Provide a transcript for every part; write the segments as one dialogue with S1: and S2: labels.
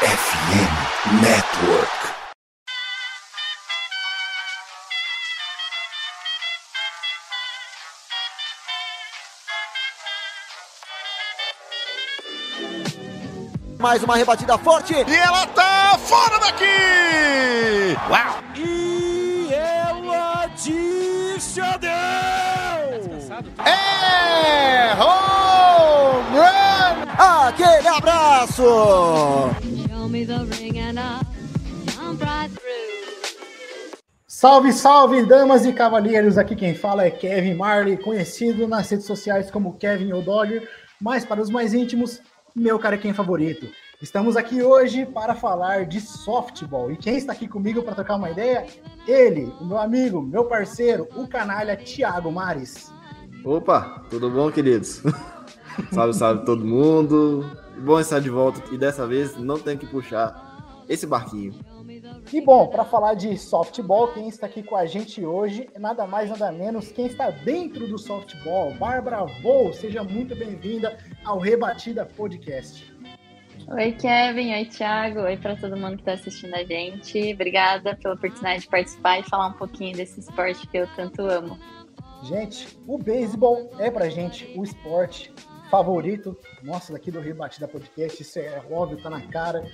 S1: FM Network.
S2: Mais uma rebatida forte.
S3: E ela tá fora daqui! Uau!
S2: E ela disse adeus.
S3: É home run!
S2: Aquele abraço.
S4: Show me the ring and I'll jump right through.
S5: Salve, salve, damas e cavalheiros! Aqui quem fala é Kevin Marley, conhecido nas redes sociais como Kevin O'Dogger, mas para os mais íntimos, meu carequinho favorito. Estamos aqui hoje para falar de softball. E quem está aqui comigo para trocar uma ideia? Ele, o meu amigo, meu parceiro, o canalha Thiago Mares.
S6: Opa, tudo bom, queridos? salve, salve todo mundo. Bom estar de volta e dessa vez não tem que puxar esse barquinho.
S5: E bom, para falar de softball, quem está aqui com a gente hoje é nada mais nada menos quem está dentro do softball. Bárbara Vou, seja muito bem-vinda ao Rebatida Podcast.
S7: Oi, Kevin. Oi, Thiago. Oi para todo mundo que está assistindo a gente. Obrigada pela oportunidade de participar e falar um pouquinho desse esporte que eu tanto amo.
S5: Gente, o beisebol é pra gente o esporte favorito nosso daqui do Rebatida Podcast. Isso é óbvio, tá na cara.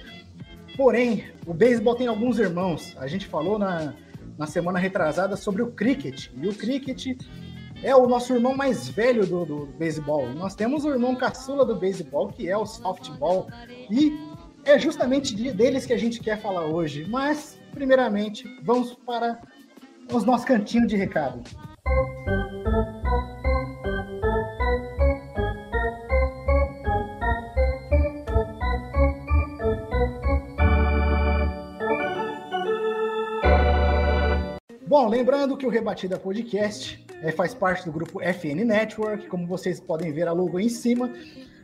S5: Porém, o beisebol tem alguns irmãos. A gente falou na, na semana retrasada sobre o cricket. E o cricket é o nosso irmão mais velho do, do beisebol. Nós temos o irmão caçula do beisebol, que é o softball. E é justamente de- deles que a gente quer falar hoje. Mas, primeiramente, vamos para os nossos cantinhos de recado. Bom, lembrando que o Rebatida Podcast eh, faz parte do grupo FN Network, como vocês podem ver a logo aí em cima.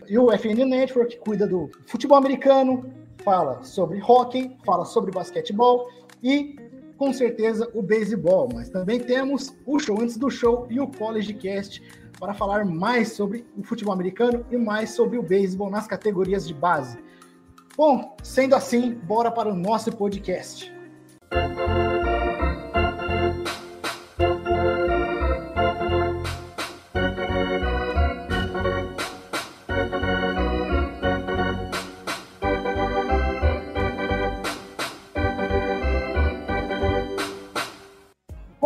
S5: E o FN Network cuida do futebol americano, fala sobre hockey, fala sobre basquetebol e, com certeza, o beisebol. Mas também temos o show antes do show e o College Cast para falar mais sobre o futebol americano e mais sobre o beisebol nas categorias de base. Bom, sendo assim, bora para o nosso podcast.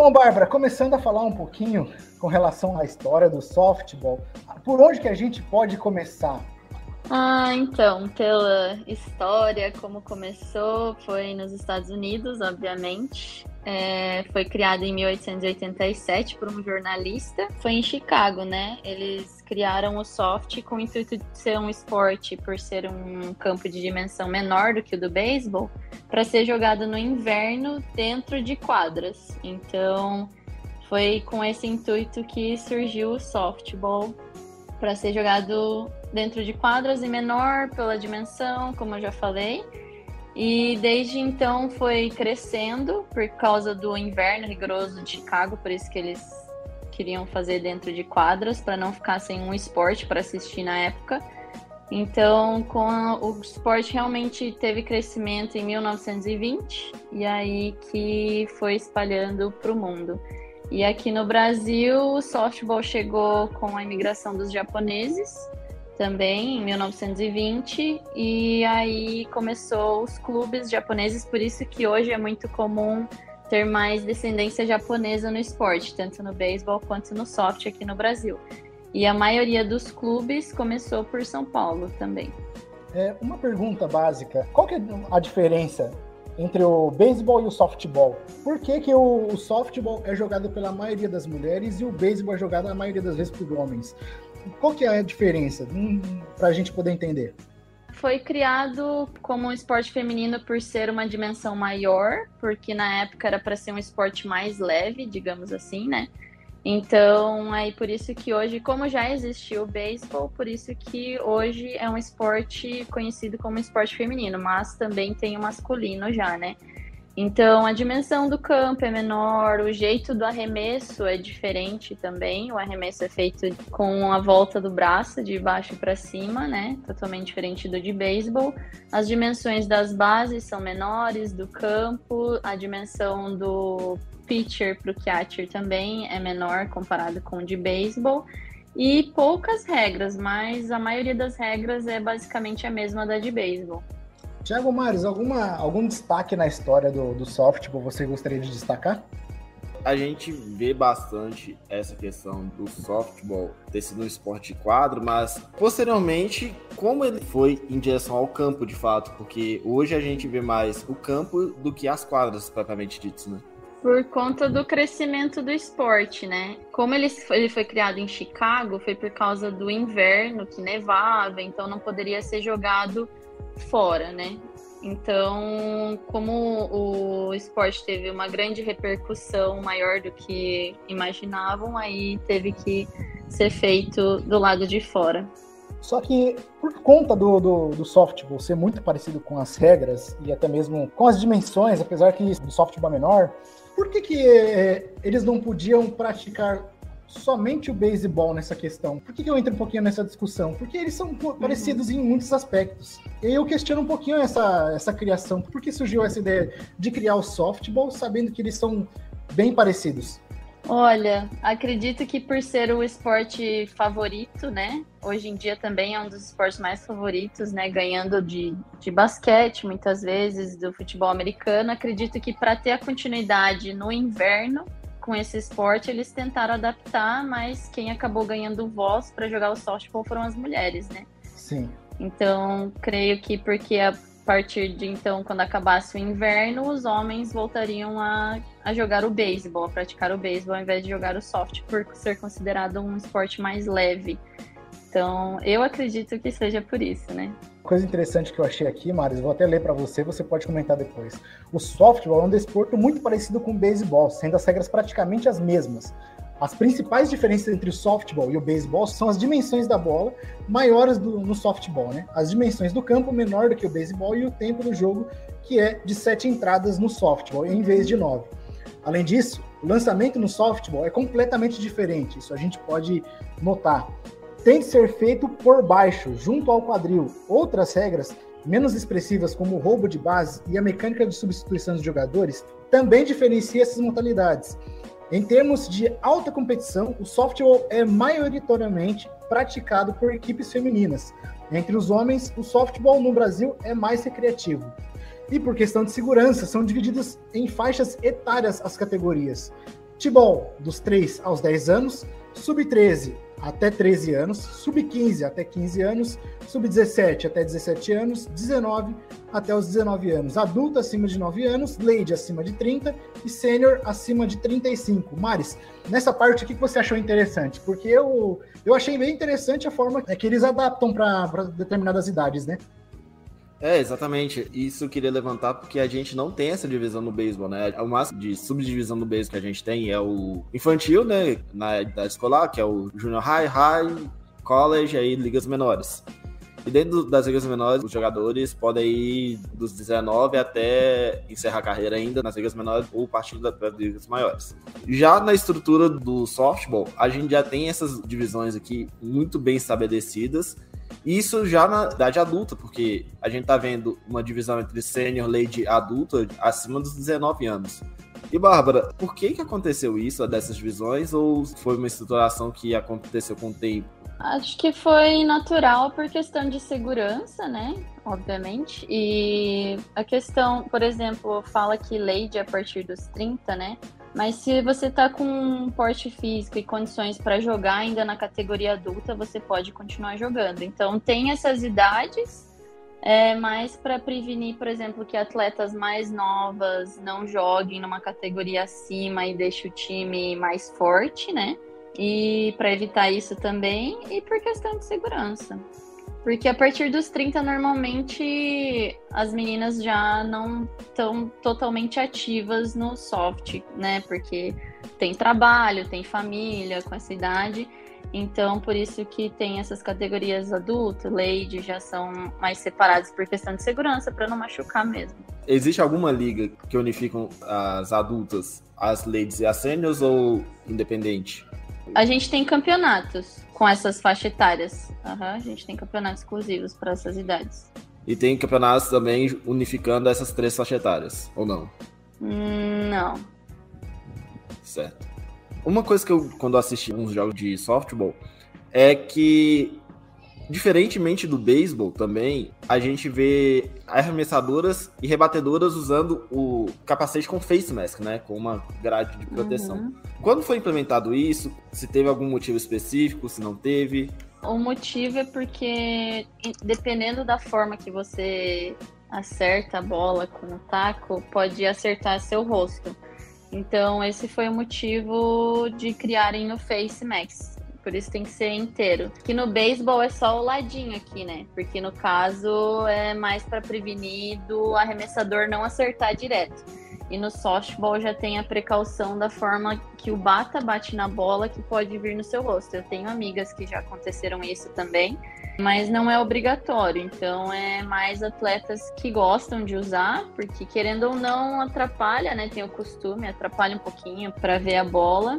S5: Bom, Bárbara, começando a falar um pouquinho com relação à história do softball, por onde que a gente pode começar?
S7: Ah, então, pela história, como começou, foi nos Estados Unidos, obviamente. É, foi criado em 1887 por um jornalista. Foi em Chicago, né? Eles criaram o soft com o intuito de ser um esporte, por ser um campo de dimensão menor do que o do beisebol, para ser jogado no inverno dentro de quadras. Então, foi com esse intuito que surgiu o softball para ser jogado dentro de quadras e menor pela dimensão, como eu já falei. E desde então foi crescendo por causa do inverno rigoroso de Chicago, por isso que eles queriam fazer dentro de quadras para não ficar sem um esporte para assistir na época. Então, com o esporte realmente teve crescimento em 1920 e aí que foi espalhando para o mundo. E aqui no Brasil, o softball chegou com a imigração dos japoneses também em 1920 e aí começou os clubes japoneses, por isso que hoje é muito comum ter mais descendência japonesa no esporte, tanto no beisebol quanto no soft aqui no Brasil. E a maioria dos clubes começou por São Paulo também.
S5: É, uma pergunta básica: qual que é a diferença entre o beisebol e o softball? Por que, que o, o softball é jogado pela maioria das mulheres e o beisebol é jogado a maioria das vezes por homens? Qual que é a diferença? Para a gente poder entender.
S7: Foi criado como um esporte feminino por ser uma dimensão maior, porque na época era para ser um esporte mais leve, digamos assim, né? Então, aí por isso que hoje, como já existiu o beisebol, por isso que hoje é um esporte conhecido como esporte feminino, mas também tem o masculino já, né? Então, a dimensão do campo é menor, o jeito do arremesso é diferente também. O arremesso é feito com a volta do braço, de baixo para cima, né? Totalmente diferente do de beisebol. As dimensões das bases são menores, do campo, a dimensão do pitcher para o catcher também é menor comparado com o de beisebol. E poucas regras, mas a maioria das regras é basicamente a mesma da de beisebol.
S5: Tiago Mares, alguma, algum destaque na história do, do softball você gostaria de destacar?
S6: A gente vê bastante essa questão do softball ter sido um esporte de quadro, mas posteriormente, como ele foi em direção ao campo de fato, porque hoje a gente vê mais o campo do que as quadras propriamente ditas, né?
S7: Por conta do crescimento do esporte, né? Como ele, ele foi criado em Chicago, foi por causa do inverno que nevava, então não poderia ser jogado fora, né? Então, como o esporte teve uma grande repercussão maior do que imaginavam, aí teve que ser feito do lado de fora.
S5: Só que por conta do, do, do, softball ser muito parecido com as regras e até mesmo com as dimensões, apesar que o softball é menor, por que, que é, eles não podiam praticar somente o beisebol nessa questão. Por que, eu entro um pouquinho nessa discussão? Porque eles são parecidos em muitos aspectos. E eu questiono um pouquinho essa, essa criação. Por que surgiu essa ideia de criar o softball, sabendo que eles são bem parecidos?
S7: Olha, acredito que por ser o esporte favorito, né? Hoje em dia também é um dos esportes mais favoritos, né? Ganhando de, de basquete, muitas vezes, do futebol americano. Acredito que para ter a continuidade no inverno, com esse esporte, eles tentaram adaptar, mas quem acabou ganhando voz para jogar o softball foram as mulheres, né?
S5: Sim.
S7: Então, creio que porque a partir de então, quando acabasse o inverno, os homens voltariam a, a jogar o beisebol, a praticar o beisebol ao invés de jogar o soft, por ser considerado um esporte mais leve. Então, eu acredito que seja por isso, né?
S5: Coisa interessante que eu achei aqui, Maris, vou até ler para você, você pode comentar depois. O softball é um desporto muito parecido com o beisebol, sendo as regras praticamente as mesmas. As principais diferenças entre o softball e o beisebol são as dimensões da bola, maiores do, no softball, né? As dimensões do campo menor do que o beisebol e o tempo do jogo, que é de sete entradas no softball, em vez de nove. Além disso, o lançamento no softball é completamente diferente, isso a gente pode notar tem que ser feito por baixo, junto ao quadril. Outras regras, menos expressivas, como o roubo de base e a mecânica de substituição dos jogadores, também diferenciam essas modalidades. Em termos de alta competição, o softball é maioritariamente praticado por equipes femininas. Entre os homens, o softball no Brasil é mais recreativo. E por questão de segurança, são divididas em faixas etárias as categorias. Futebol, dos 3 aos 10 anos, sub-13 até 13 anos, sub-15 até 15 anos, sub-17 até 17 anos, 19 até os 19 anos, adulto acima de 9 anos, lady acima de 30 e sênior acima de 35. Maris, nessa parte o que você achou interessante? Porque eu, eu achei bem interessante a forma que eles adaptam para determinadas idades, né?
S6: É, exatamente. Isso eu queria levantar porque a gente não tem essa divisão no beisebol, né? O máximo de subdivisão do beisebol que a gente tem é o infantil, né? Na idade escolar, que é o junior high, high, college aí ligas menores. E dentro das ligas menores, os jogadores podem ir dos 19 até encerrar a carreira ainda nas ligas menores ou partindo das ligas maiores. Já na estrutura do softball, a gente já tem essas divisões aqui muito bem estabelecidas isso já na idade adulta, porque a gente tá vendo uma divisão entre sênior, lady adulta, acima dos 19 anos. E Bárbara, por que que aconteceu isso, dessas divisões, ou foi uma estruturação que aconteceu com o tempo?
S7: Acho que foi natural por questão de segurança, né? Obviamente. E a questão, por exemplo, fala que lady a partir dos 30, né? Mas se você tá com porte físico e condições para jogar ainda na categoria adulta, você pode continuar jogando. Então tem essas idades, é, mais para prevenir, por exemplo, que atletas mais novas não joguem numa categoria acima e deixe o time mais forte, né? E para evitar isso também, e por questão de segurança. Porque a partir dos 30, normalmente, as meninas já não estão totalmente ativas no soft, né? Porque tem trabalho, tem família com essa idade. Então, por isso que tem essas categorias adulto, lady, já são mais separadas por questão de segurança, para não machucar mesmo.
S6: Existe alguma liga que unificam as adultas, as ladies e as seniors ou independente?
S7: A gente tem campeonatos com essas faixas etárias. Uhum, a gente tem campeonatos exclusivos para essas idades.
S6: E tem campeonatos também unificando essas três faixas etárias, ou não?
S7: Hum, não.
S6: Certo. Uma coisa que eu, quando assisti uns jogos de softball, é que, diferentemente do beisebol também, a gente vê arremessadoras e rebatedoras usando o capacete com face mask, né? Com uma grade de proteção. Uhum. Quando foi implementado isso? Se teve algum motivo específico, se não teve?
S7: O motivo é porque, dependendo da forma que você acerta a bola com o taco, pode acertar seu rosto. Então, esse foi o motivo de criarem o Face Max. Por isso tem que ser inteiro. Que no beisebol é só o ladinho aqui, né? Porque no caso é mais para prevenir do arremessador não acertar direto. E no softball já tem a precaução da forma que o bata bate na bola que pode vir no seu rosto. Eu tenho amigas que já aconteceram isso também, mas não é obrigatório. Então é mais atletas que gostam de usar, porque querendo ou não atrapalha, né? Tem o costume, atrapalha um pouquinho para ver a bola.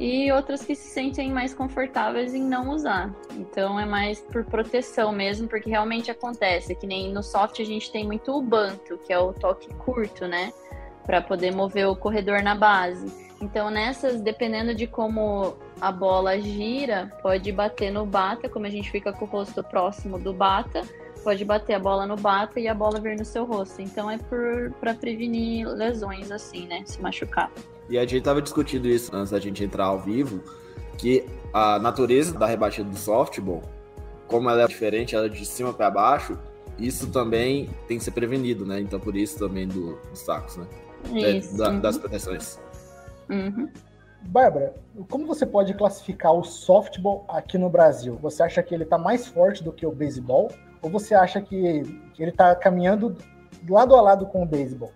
S7: E outras que se sentem mais confortáveis em não usar. Então é mais por proteção mesmo, porque realmente acontece. Que nem no soft a gente tem muito o banto, que é o toque curto, né? para poder mover o corredor na base. Então, nessas, dependendo de como a bola gira, pode bater no bata, como a gente fica com o rosto próximo do bata, pode bater a bola no bata e a bola vir no seu rosto. Então, é para prevenir lesões assim, né? Se machucar.
S6: E a gente tava discutindo isso antes da gente entrar ao vivo, que a natureza da rebatida do softball, como ela é diferente, ela é de cima para baixo, isso também tem que ser prevenido, né? Então, por isso também do, dos sacos, né?
S7: Isso.
S6: Da, das proteções.
S7: Uhum.
S5: Bárbara, como você pode classificar o softball aqui no Brasil? Você acha que ele está mais forte do que o beisebol? Ou você acha que, que ele está caminhando lado a lado com o beisebol?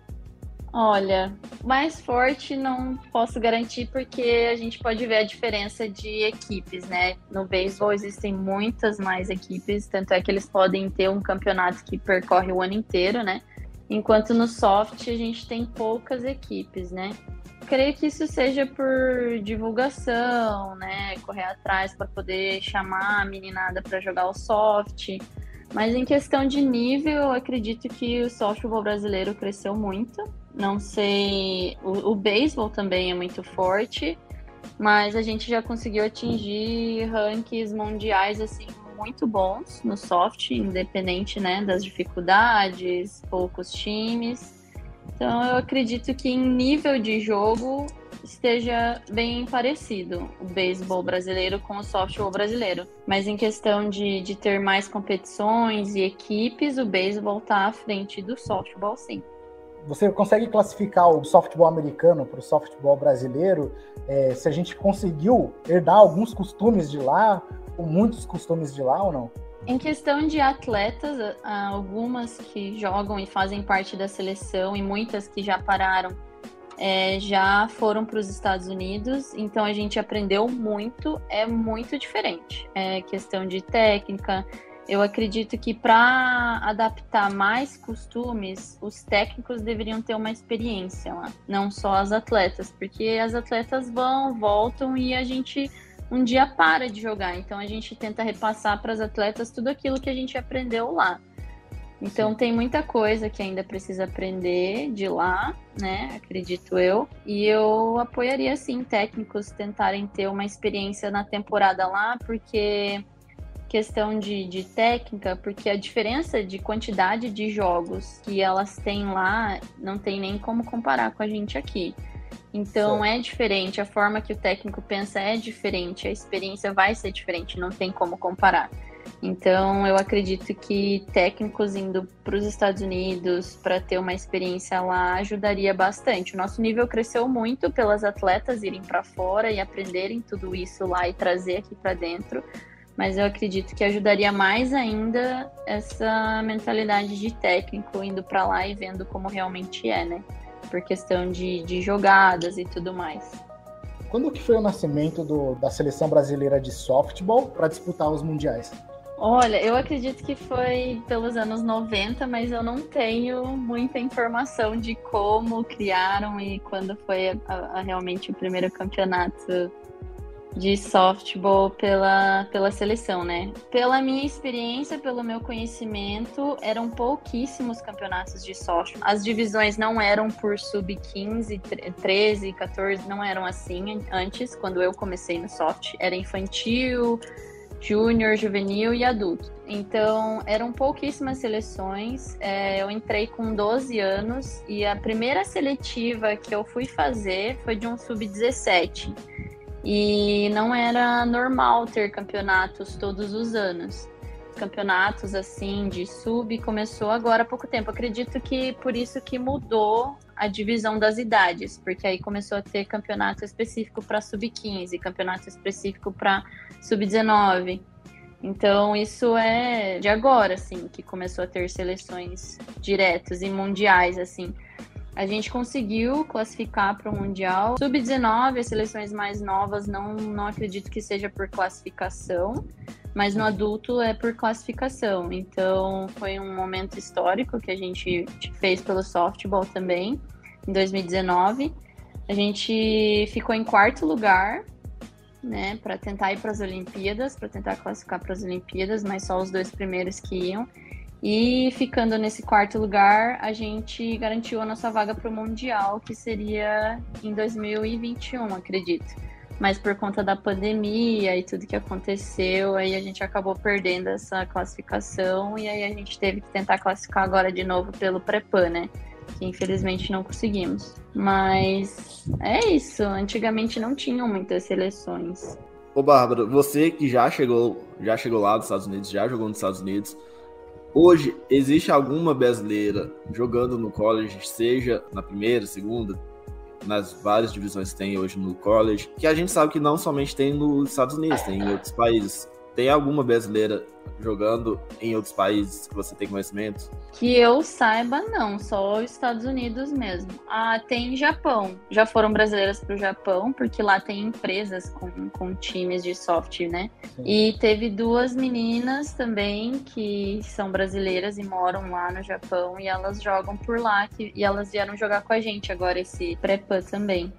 S7: Olha, mais forte não posso garantir porque a gente pode ver a diferença de equipes, né? No beisebol existem muitas mais equipes, tanto é que eles podem ter um campeonato que percorre o ano inteiro, né? Enquanto no soft a gente tem poucas equipes, né? Creio que isso seja por divulgação, né? Correr atrás para poder chamar a meninada para jogar o soft. Mas em questão de nível, eu acredito que o softball brasileiro cresceu muito. Não sei, o, o beisebol também é muito forte, mas a gente já conseguiu atingir rankings mundiais assim muito bons no soft, independente né, das dificuldades, poucos times. Então eu acredito que em nível de jogo esteja bem parecido o beisebol brasileiro com o softball brasileiro. Mas em questão de, de ter mais competições e equipes, o beisebol está à frente do softball, sim.
S5: Você consegue classificar o softball americano para o softball brasileiro? É, se a gente conseguiu herdar alguns costumes de lá com muitos costumes de lá ou não?
S7: Em questão de atletas, algumas que jogam e fazem parte da seleção e muitas que já pararam é, já foram para os Estados Unidos, então a gente aprendeu muito, é muito diferente. É questão de técnica. Eu acredito que para adaptar mais costumes, os técnicos deveriam ter uma experiência lá, não só as atletas, porque as atletas vão, voltam e a gente um dia para de jogar. Então a gente tenta repassar para as atletas tudo aquilo que a gente aprendeu lá. Então Sim. tem muita coisa que ainda precisa aprender de lá, né? Acredito eu. E eu apoiaria sim técnicos tentarem ter uma experiência na temporada lá, porque questão de, de técnica, porque a diferença de quantidade de jogos que elas têm lá não tem nem como comparar com a gente aqui. Então é diferente, a forma que o técnico pensa é diferente, a experiência vai ser diferente, não tem como comparar. Então eu acredito que técnicos indo para os Estados Unidos para ter uma experiência lá ajudaria bastante. O nosso nível cresceu muito pelas atletas irem para fora e aprenderem tudo isso lá e trazer aqui para dentro. Mas eu acredito que ajudaria mais ainda essa mentalidade de técnico indo para lá e vendo como realmente é, né? por questão de, de jogadas e tudo mais.
S5: quando que foi o nascimento do, da seleção brasileira de softball para disputar os mundiais?
S7: Olha, eu acredito que foi pelos anos 90, mas eu não tenho muita informação de como criaram e quando foi a, a, realmente o primeiro campeonato de softball pela, pela seleção, né? Pela minha experiência, pelo meu conhecimento, eram pouquíssimos campeonatos de softball. As divisões não eram por sub-15, 13, 14, não eram assim antes, quando eu comecei no soft. Era infantil, júnior, juvenil e adulto. Então, eram pouquíssimas seleções. É, eu entrei com 12 anos e a primeira seletiva que eu fui fazer foi de um sub-17. E não era normal ter campeonatos todos os anos. Campeonatos assim de sub começou agora há pouco tempo. Acredito que por isso que mudou a divisão das idades, porque aí começou a ter campeonato específico para sub-15, campeonato específico para sub-19. Então, isso é de agora, assim, que começou a ter seleções diretas e mundiais, assim. A gente conseguiu classificar para o Mundial. Sub-19, as seleções mais novas, não, não acredito que seja por classificação, mas no adulto é por classificação. Então, foi um momento histórico que a gente fez pelo softball também, em 2019. A gente ficou em quarto lugar, né, para tentar ir para as Olimpíadas, para tentar classificar para as Olimpíadas, mas só os dois primeiros que iam. E ficando nesse quarto lugar, a gente garantiu a nossa vaga para o Mundial, que seria em 2021, acredito. Mas por conta da pandemia e tudo que aconteceu, aí a gente acabou perdendo essa classificação e aí a gente teve que tentar classificar agora de novo pelo Prepan, né? Que infelizmente não conseguimos. Mas é isso. Antigamente não tinham muitas seleções.
S6: Ô Bárbara, você que já chegou, já chegou lá dos Estados Unidos, já jogou nos Estados Unidos, Hoje, existe alguma brasileira jogando no college, seja na primeira, segunda, nas várias divisões que tem hoje no college, que a gente sabe que não somente tem nos Estados Unidos, tem em outros países. Tem alguma brasileira jogando em outros países que você tem conhecimento?
S7: Que eu saiba, não, só os Estados Unidos mesmo. Ah, tem Japão. Já foram brasileiras para o Japão, porque lá tem empresas com, com times de soft, né? Sim. E teve duas meninas também que são brasileiras e moram lá no Japão e elas jogam por lá que, e elas vieram jogar com a gente agora esse pré-pan também.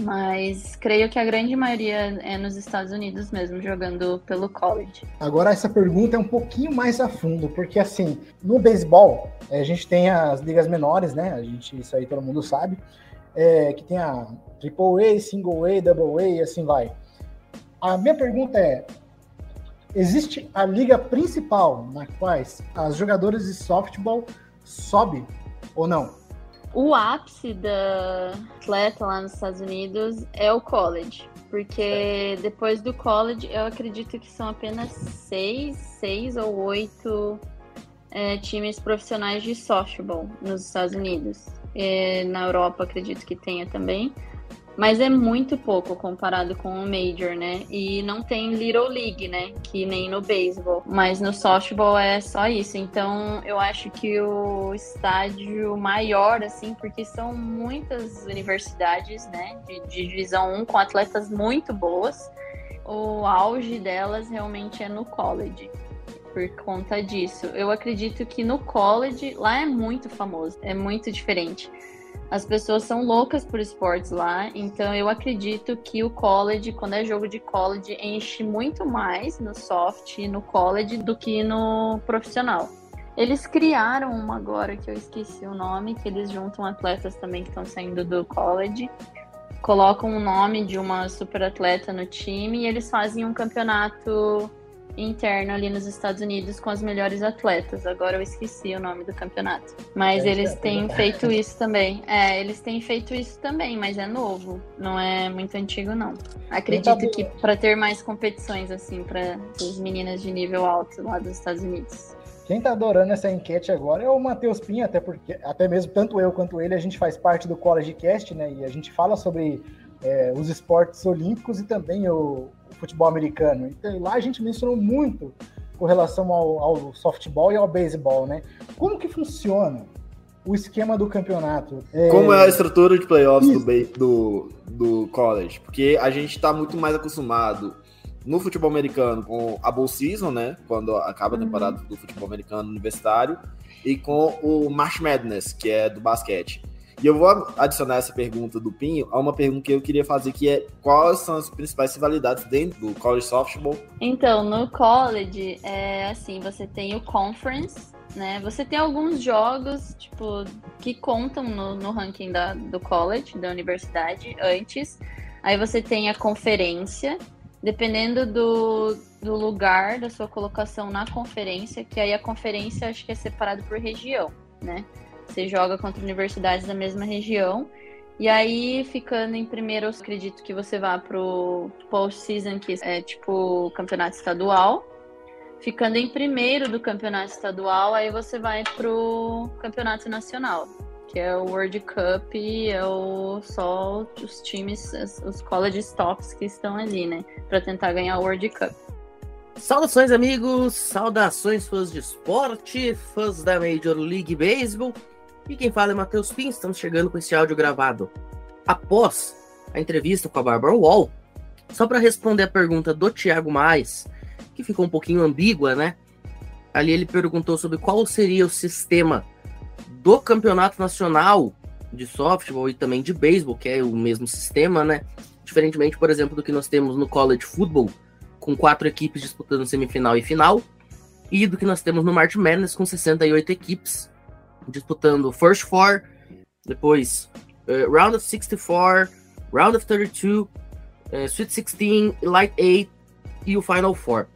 S7: Mas creio que a grande maioria é nos Estados Unidos mesmo, jogando pelo college.
S5: Agora, essa pergunta é um pouquinho mais a fundo, porque assim, no beisebol, é, a gente tem as ligas menores, né? A gente, isso aí todo mundo sabe. É, que tem a AAA, Single A, Double A e assim vai. A minha pergunta é: existe a liga principal na qual as jogadoras de softball sobem ou não?
S7: O ápice da atleta lá nos Estados Unidos é o college. Porque depois do college, eu acredito que são apenas seis, seis ou oito é, times profissionais de softball nos Estados Unidos. E na Europa, acredito que tenha também. Mas é muito pouco comparado com o Major, né? E não tem Little League, né? Que nem no beisebol. Mas no softball é só isso. Então eu acho que o estádio maior, assim, porque são muitas universidades, né? De, de divisão 1 com atletas muito boas. O auge delas realmente é no college por conta disso. Eu acredito que no college lá é muito famoso, é muito diferente. As pessoas são loucas por esportes lá, então eu acredito que o college, quando é jogo de college, enche muito mais no soft e no college do que no profissional. Eles criaram uma agora que eu esqueci o nome, que eles juntam atletas também que estão saindo do college, colocam o nome de uma super atleta no time e eles fazem um campeonato interno ali nos Estados Unidos com as melhores atletas. Agora eu esqueci o nome do campeonato. Mas é, eles têm feito isso também. É, eles têm feito isso também, mas é novo. Não é muito antigo, não. Acredito que para ter mais competições, assim, para as meninas de nível alto lá dos Estados Unidos.
S5: Quem tá adorando essa enquete agora é o Matheus Pinha, até porque, até mesmo tanto eu quanto ele, a gente faz parte do College Cast, né? E a gente fala sobre é, os esportes olímpicos e também o, futebol americano. Então lá a gente mencionou muito com relação ao, ao softball e ao beisebol, né? Como que funciona o esquema do campeonato. É...
S6: Como é a estrutura de playoffs do, do, do college? Porque a gente está muito mais acostumado no futebol americano com a Bowl Season, né? Quando acaba a uhum. temporada do futebol americano universitário, e com o March Madness, que é do basquete. E eu vou adicionar essa pergunta do Pinho a uma pergunta que eu queria fazer, que é quais são as principais rivalidades dentro do college softball?
S7: Então, no college, é assim, você tem o conference, né? Você tem alguns jogos, tipo, que contam no, no ranking da, do college, da universidade, antes. Aí você tem a conferência, dependendo do, do lugar da sua colocação na conferência, que aí a conferência acho que é separado por região, né? Você joga contra universidades da mesma região. E aí, ficando em primeiro, eu acredito que você vá pro post-season, que é tipo campeonato estadual. Ficando em primeiro do campeonato estadual, aí você vai pro campeonato nacional, que é o World Cup, é o, só os times, os college tops que estão ali, né? Pra tentar ganhar o World Cup.
S1: Saudações, amigos! Saudações, fãs de esporte, fãs da Major League Baseball. E quem fala é Matheus Pins, estamos chegando com esse áudio gravado após a entrevista com a Barbara Wall, só para responder a pergunta do Thiago Mais, que ficou um pouquinho ambígua, né? Ali ele perguntou sobre qual seria o sistema do campeonato nacional de softball e também de beisebol, que é o mesmo sistema, né? Diferentemente, por exemplo, do que nós temos no college football, com quatro equipes disputando semifinal e final, e do que nós temos no March Madness com 68 equipes disputando First Four, depois uh, Round of 64, Round of 32, uh, Sweet 16, Light 8 e o Final Four.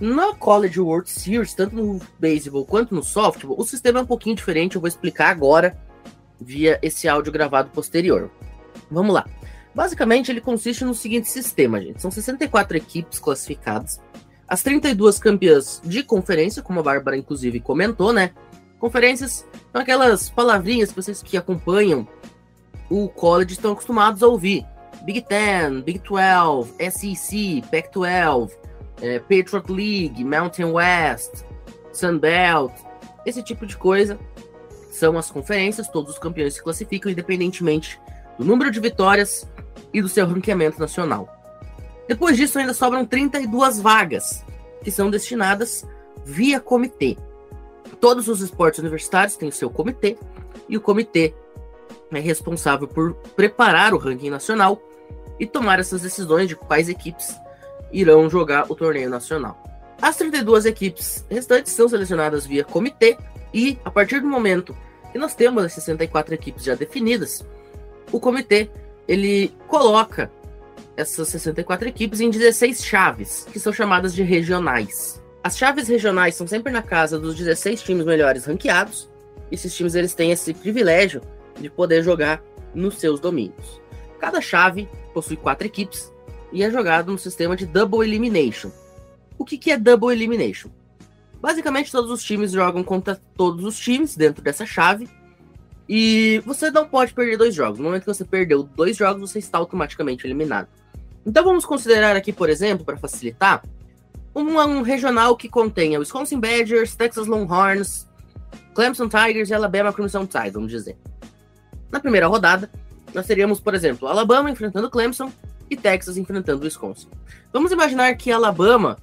S1: Na College World Series, tanto no baseball quanto no softball, o sistema é um pouquinho diferente, eu vou explicar agora via esse áudio gravado posterior. Vamos lá. Basicamente, ele consiste no seguinte sistema, gente. São 64 equipes classificadas. As 32 campeãs de conferência, como a Bárbara inclusive comentou, né? Conferências são aquelas palavrinhas que vocês que acompanham o college estão acostumados a ouvir. Big Ten, Big 12, SEC, Pac-12, é, Patriot League, Mountain West, Sun Belt, esse tipo de coisa são as conferências, todos os campeões se classificam independentemente do número de vitórias e do seu ranqueamento nacional. Depois disso ainda sobram 32 vagas que são destinadas via comitê. Todos os esportes universitários têm o seu comitê, e o comitê é responsável por preparar o ranking nacional e tomar essas decisões de quais equipes irão jogar o torneio nacional. As 32 equipes restantes são selecionadas via comitê e, a partir do momento que nós temos as 64 equipes já definidas, o comitê ele coloca essas 64 equipes em 16 chaves, que são chamadas de regionais. As chaves regionais são sempre na casa dos 16 times melhores ranqueados. Esses times eles têm esse privilégio de poder jogar nos seus domínios. Cada chave possui quatro equipes e é jogado no sistema de Double Elimination. O que, que é Double Elimination? Basicamente, todos os times jogam contra todos os times dentro dessa chave. E você não pode perder dois jogos. No momento que você perdeu dois jogos, você está automaticamente eliminado. Então vamos considerar aqui, por exemplo, para facilitar, um, um regional que contenha Wisconsin Badgers, Texas Longhorns, Clemson Tigers e Alabama Crimson Tide, vamos dizer. Na primeira rodada, nós teríamos, por exemplo, Alabama enfrentando Clemson e Texas enfrentando Wisconsin. Vamos imaginar que Alabama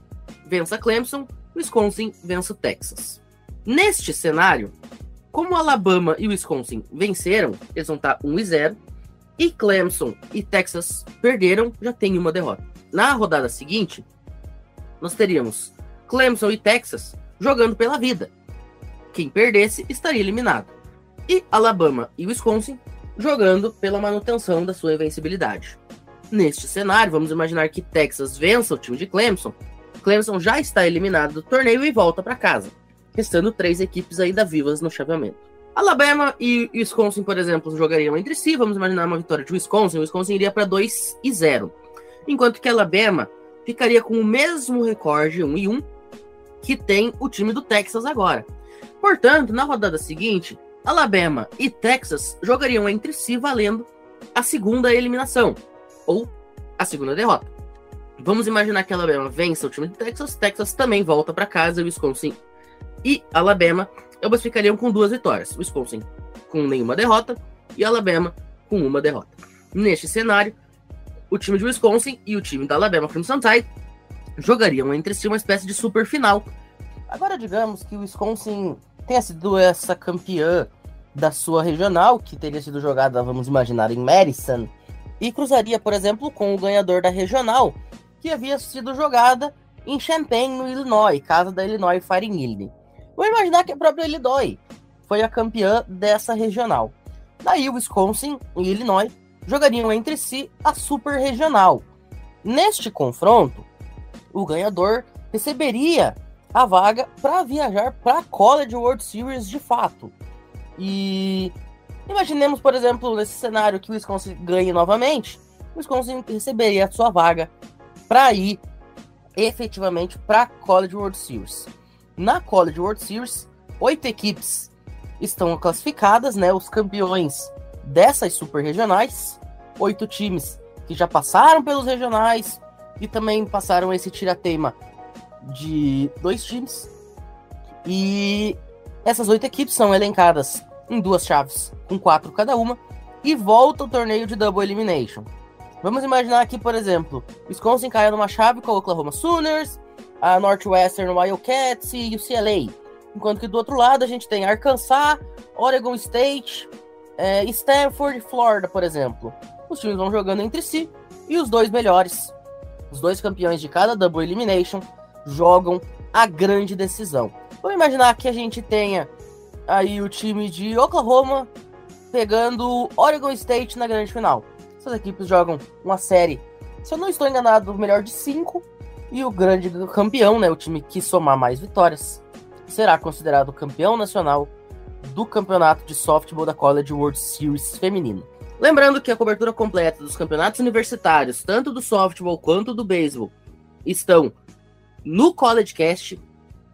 S1: vença Clemson, Wisconsin vença Texas. Neste cenário, como Alabama e Wisconsin venceram, eles vão estar 1 e 0, e Clemson e Texas perderam, já tem uma derrota. Na rodada seguinte, nós teríamos Clemson e Texas jogando pela vida. Quem perdesse estaria eliminado. E Alabama e Wisconsin jogando pela manutenção da sua invencibilidade. Neste cenário, vamos imaginar que Texas vença o time de Clemson. Clemson já está eliminado do torneio e volta para casa, restando três equipes ainda vivas no chaveamento. Alabama e Wisconsin, por exemplo, jogariam entre si. Vamos imaginar uma vitória de Wisconsin. Wisconsin iria para 2 e 0. Enquanto que Alabama ficaria com o mesmo recorde 1 e 1 que tem o time do Texas agora. Portanto, na rodada seguinte, Alabama e Texas jogariam entre si valendo a segunda eliminação ou a segunda derrota. Vamos imaginar que Alabama vença o time do Texas, Texas também volta para casa, Wisconsin e Alabama ambas ficariam com duas vitórias. Wisconsin com nenhuma derrota e Alabama com uma derrota. Neste cenário, o time de Wisconsin e o time da Alabama Crimson Tide jogariam entre si uma espécie de super final. Agora, digamos que o Wisconsin tenha sido essa campeã da sua regional, que teria sido jogada, vamos imaginar, em Madison, e cruzaria, por exemplo, com o ganhador da regional, que havia sido jogada em Champaign, no Illinois, casa da Illinois Fighting Illini. Vamos imaginar que a própria Illinois foi a campeã dessa regional. Daí o Wisconsin e Illinois jogariam entre si a Super Regional. Neste confronto, o ganhador receberia a vaga para viajar para a College World Series de fato. E imaginemos, por exemplo, nesse cenário que o Wisconsin ganhe novamente, o Wisconsin receberia a sua vaga para ir efetivamente para a College World Series. Na College World Series, oito equipes estão classificadas, né? Os campeões dessas super regionais, oito times que já passaram pelos regionais e também passaram esse tirateima de dois times. E essas oito equipes são elencadas em duas chaves, com quatro cada uma, e volta o torneio de Double Elimination. Vamos imaginar aqui, por exemplo, Wisconsin caia numa chave com o Oklahoma Sooners, a Northwestern Wildcats e UCLA. Enquanto que do outro lado a gente tem Arkansas, Oregon State, é, Stanford e Florida, por exemplo. Os times vão jogando entre si e os dois melhores, os dois campeões de cada Double Elimination, jogam a grande decisão. Vamos imaginar que a gente tenha aí o time de Oklahoma pegando Oregon State na grande final. Essas equipes jogam uma série, se eu não estou enganado, melhor de cinco. E o grande campeão, né, o time que somar mais vitórias, será considerado campeão nacional do campeonato de softball da College World Series feminino. Lembrando que a cobertura completa dos campeonatos universitários, tanto do softball quanto do beisebol, estão no College Cast,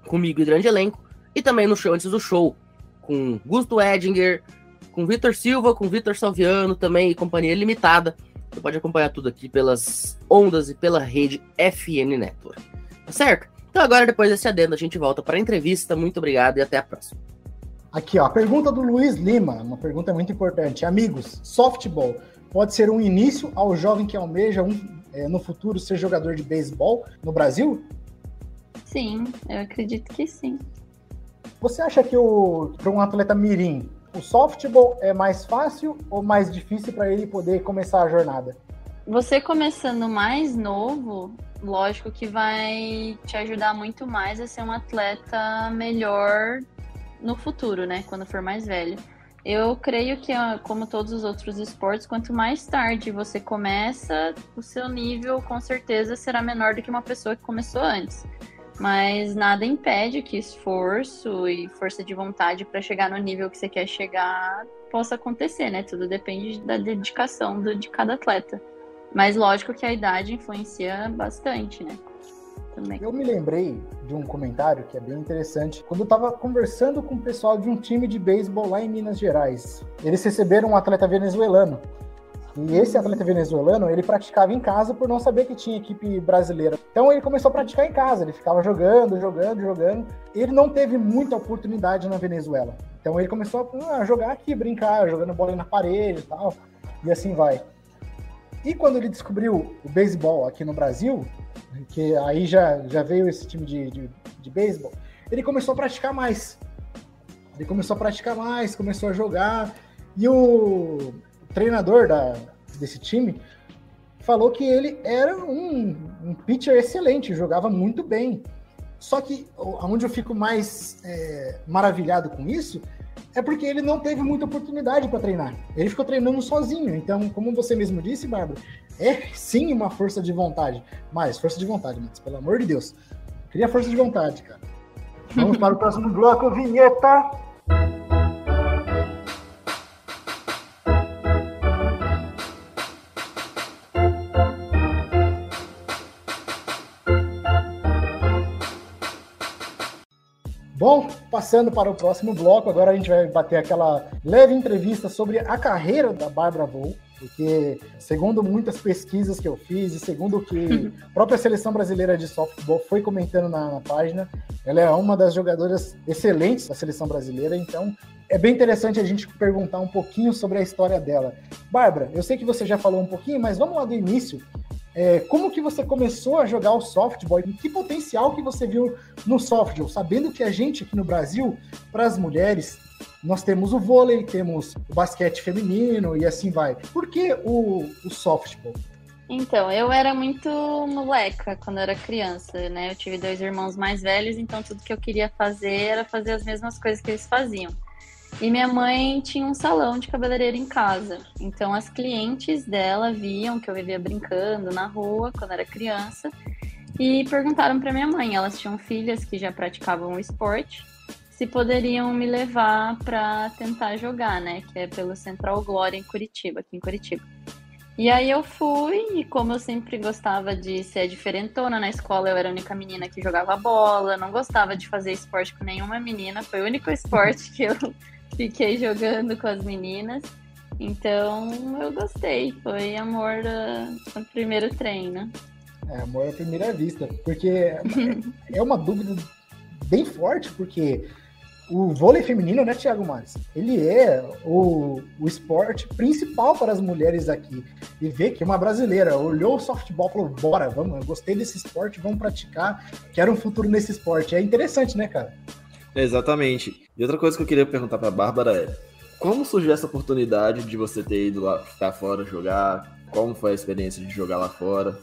S1: comigo e grande elenco, e também no show antes do show, com Gusto Edinger, com Vitor Silva, com Vitor Salviano também e companhia limitada. Você pode acompanhar tudo aqui pelas ondas e pela rede FN Network. Tá certo? Então agora, depois desse adendo, a gente volta para a entrevista. Muito obrigado e até a próxima.
S5: Aqui, ó, a pergunta do Luiz Lima, uma pergunta muito importante. Amigos, softball pode ser um início ao jovem que almeja um, é, no futuro ser jogador de beisebol no Brasil?
S7: Sim, eu acredito que sim.
S5: Você acha que para um atleta mirim, o softball é mais fácil ou mais difícil para ele poder começar a jornada?
S7: Você começando mais novo, lógico que vai te ajudar muito mais a ser um atleta melhor no futuro, né? Quando for mais velho. Eu creio que, como todos os outros esportes, quanto mais tarde você começa, o seu nível com certeza será menor do que uma pessoa que começou antes. Mas nada impede que esforço e força de vontade para chegar no nível que você quer chegar possa acontecer, né? Tudo depende da dedicação do, de cada atleta. Mas lógico que a idade influencia bastante, né? Também.
S5: Eu me lembrei de um comentário que é bem interessante. Quando eu estava conversando com o pessoal de um time de beisebol lá em Minas Gerais, eles receberam um atleta venezuelano. E esse atleta venezuelano, ele praticava em casa por não saber que tinha equipe brasileira. Então ele começou a praticar em casa, ele ficava jogando, jogando, jogando. Ele não teve muita oportunidade na Venezuela. Então ele começou a jogar aqui, brincar, jogando bola na parede e tal. E assim vai. E quando ele descobriu o beisebol aqui no Brasil, que aí já, já veio esse time de, de, de beisebol, ele começou a praticar mais. Ele começou a praticar mais, começou a jogar. E o treinador da, desse time falou que ele era um, um pitcher excelente, jogava muito bem. Só que onde eu fico mais é, maravilhado com isso é porque ele não teve muita oportunidade para treinar. Ele ficou treinando sozinho. Então, como você mesmo disse, Bárbara, é sim uma força de vontade. Mas, força de vontade, mas pelo amor de Deus. Queria força de vontade, cara. Vamos para o próximo bloco, vinheta. Bom, passando para o próximo bloco, agora a gente vai bater aquela leve entrevista sobre a carreira da Bárbara Vou. Porque, segundo muitas pesquisas que eu fiz e segundo o que a própria seleção brasileira de softball foi comentando na, na página, ela é uma das jogadoras excelentes da seleção brasileira, então é bem interessante a gente perguntar um pouquinho sobre a história dela. Bárbara, eu sei que você já falou um pouquinho, mas vamos lá do início. É, como que você começou a jogar o softball e que potencial que você viu no softball, sabendo que a gente aqui no Brasil, para as mulheres, nós temos o vôlei, temos o basquete feminino e assim vai. Por que o, o softball?
S7: Então, eu era muito moleca quando era criança, né? Eu tive dois irmãos mais velhos, então tudo que eu queria fazer era fazer as mesmas coisas que eles faziam. E minha mãe tinha um salão de cabeleireiro em casa. Então as clientes dela viam que eu vivia brincando na rua quando era criança e perguntaram para minha mãe, elas tinham filhas que já praticavam o esporte, se poderiam me levar para tentar jogar, né, que é pelo Central Glória em Curitiba, aqui em Curitiba. E aí eu fui, e como eu sempre gostava de ser diferentona na escola, eu era a única menina que jogava bola, não gostava de fazer esporte com nenhuma menina, foi o único esporte que eu fiquei jogando com as meninas. Então eu gostei, foi amor no primeiro treino.
S5: É, amor à primeira vista, porque é uma dúvida bem forte, porque o vôlei feminino, né, Thiago Mares? Ele é o, o esporte principal para as mulheres aqui. E ver que uma brasileira olhou o softball e falou: bora, vamos, eu gostei desse esporte, vamos praticar, quero um futuro nesse esporte. É interessante, né, cara?
S6: Exatamente. E outra coisa que eu queria perguntar pra Bárbara é: como surgiu essa oportunidade de você ter ido lá ficar fora jogar? Como foi a experiência de jogar lá fora?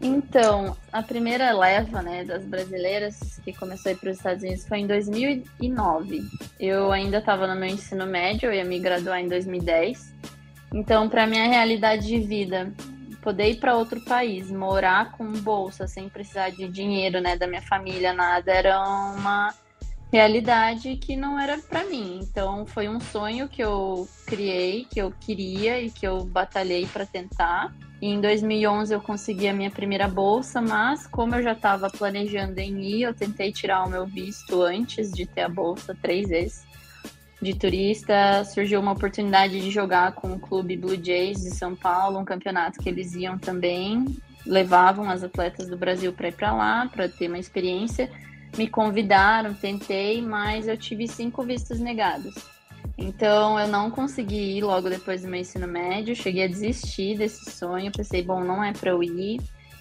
S7: Então, a primeira leva né, das brasileiras que começou a ir para os Estados Unidos foi em 2009. Eu ainda estava no meu ensino médio, eu ia me graduar em 2010. Então, para minha realidade de vida, poder ir para outro país, morar com bolsa, sem precisar de dinheiro né, da minha família, nada, era uma realidade que não era para mim. Então foi um sonho que eu criei, que eu queria e que eu batalhei para tentar. E em 2011 eu consegui a minha primeira bolsa, mas como eu já estava planejando em ir, eu tentei tirar o meu visto antes de ter a bolsa três vezes. De turista, surgiu uma oportunidade de jogar com o clube Blue Jays de São Paulo, um campeonato que eles iam também, levavam as atletas do Brasil para ir para lá, para ter uma experiência me convidaram, tentei, mas eu tive cinco vistos negados. Então eu não consegui ir logo depois do meu ensino médio, cheguei a desistir desse sonho, pensei, bom, não é para eu ir.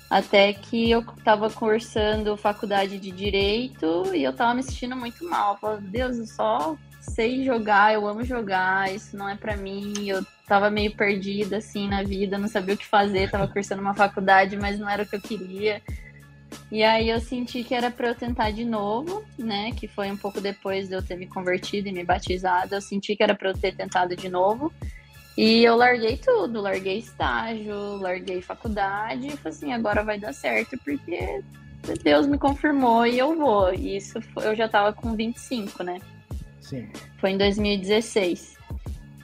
S7: Até que eu estava cursando faculdade de direito e eu estava me sentindo muito mal. Eu falei, Deus, eu só sei jogar, eu amo jogar, isso não é para mim. Eu estava meio perdida assim na vida, não sabia o que fazer, estava cursando uma faculdade, mas não era o que eu queria. E aí eu senti que era para eu tentar de novo, né? Que foi um pouco depois de eu ter me convertido e me batizado. Eu senti que era para eu ter tentado de novo. E eu larguei tudo, larguei estágio, larguei faculdade e falei assim, agora vai dar certo, porque Deus me confirmou e eu vou. E isso foi, eu já tava com 25, né?
S5: Sim.
S7: Foi em 2016.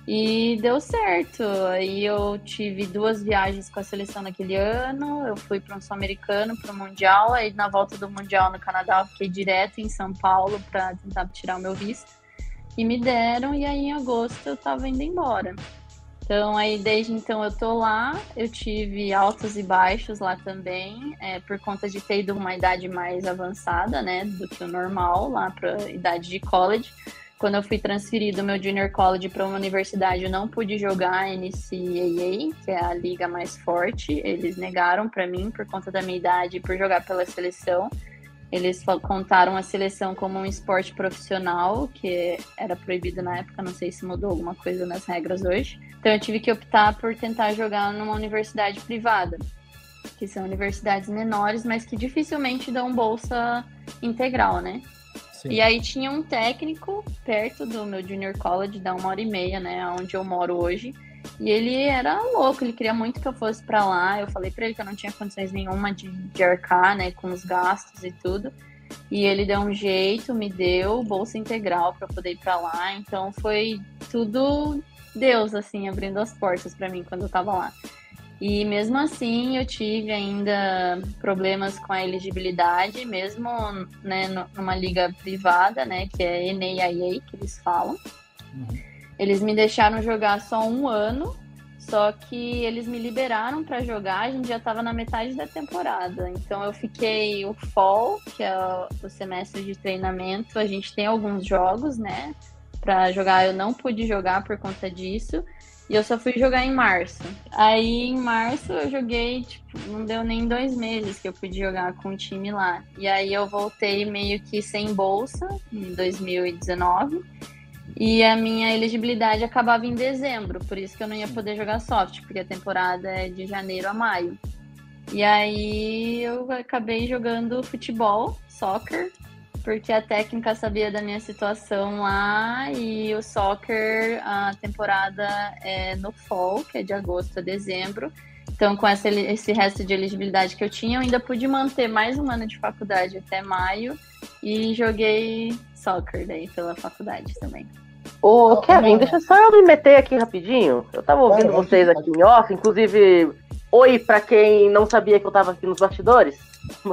S7: E deu certo. Aí eu tive duas viagens com a seleção naquele ano. Eu fui para um sul-americano, para o Mundial. Aí na volta do Mundial no Canadá, eu fiquei direto em São Paulo para tentar tirar o meu visto. E me deram, e aí em agosto eu estava indo embora. Então aí desde então eu tô lá. Eu tive altos e baixos lá também, é, por conta de ter ido uma idade mais avançada, né, do que o normal, lá para idade de college quando eu fui transferido do meu junior college para uma universidade, eu não pude jogar NCAA, que é a liga mais forte. Eles negaram para mim por conta da minha idade e por jogar pela seleção. Eles contaram a seleção como um esporte profissional, que era proibido na época, não sei se mudou alguma coisa nas regras hoje. Então eu tive que optar por tentar jogar numa universidade privada, que são universidades menores, mas que dificilmente dão bolsa integral, né? Sim. E aí tinha um técnico perto do meu junior college, da uma hora e meia, né, onde eu moro hoje. E ele era louco, ele queria muito que eu fosse para lá. Eu falei para ele que eu não tinha condições nenhuma de, de arcar, né, com os gastos e tudo. E ele deu um jeito, me deu bolsa integral para poder ir para lá. Então foi tudo Deus assim abrindo as portas para mim quando eu tava lá. E mesmo assim eu tive ainda problemas com a elegibilidade, mesmo né, numa liga privada, né, que é NAIA, que eles falam. Uhum. Eles me deixaram jogar só um ano, Só que eles me liberaram para jogar, a gente já estava na metade da temporada. Então eu fiquei o fall, que é o semestre de treinamento. A gente tem alguns jogos, né? Para jogar, eu não pude jogar por conta disso. E eu só fui jogar em março. Aí em março eu joguei, tipo, não deu nem dois meses que eu pude jogar com o time lá. E aí eu voltei meio que sem bolsa em 2019. E a minha elegibilidade acabava em dezembro, por isso que eu não ia poder jogar soft, porque a temporada é de janeiro a maio. E aí eu acabei jogando futebol, soccer, porque a técnica sabia da minha situação lá e o soccer, a temporada é no fall, que é de agosto a dezembro. Então, com essa, esse resto de elegibilidade que eu tinha, eu ainda pude manter mais um ano de faculdade até maio e joguei soccer daí pela faculdade também.
S1: Ô, Kevin, deixa só eu me meter aqui rapidinho. Eu tava ouvindo vocês aqui em off, inclusive, oi pra quem não sabia que eu tava aqui nos bastidores.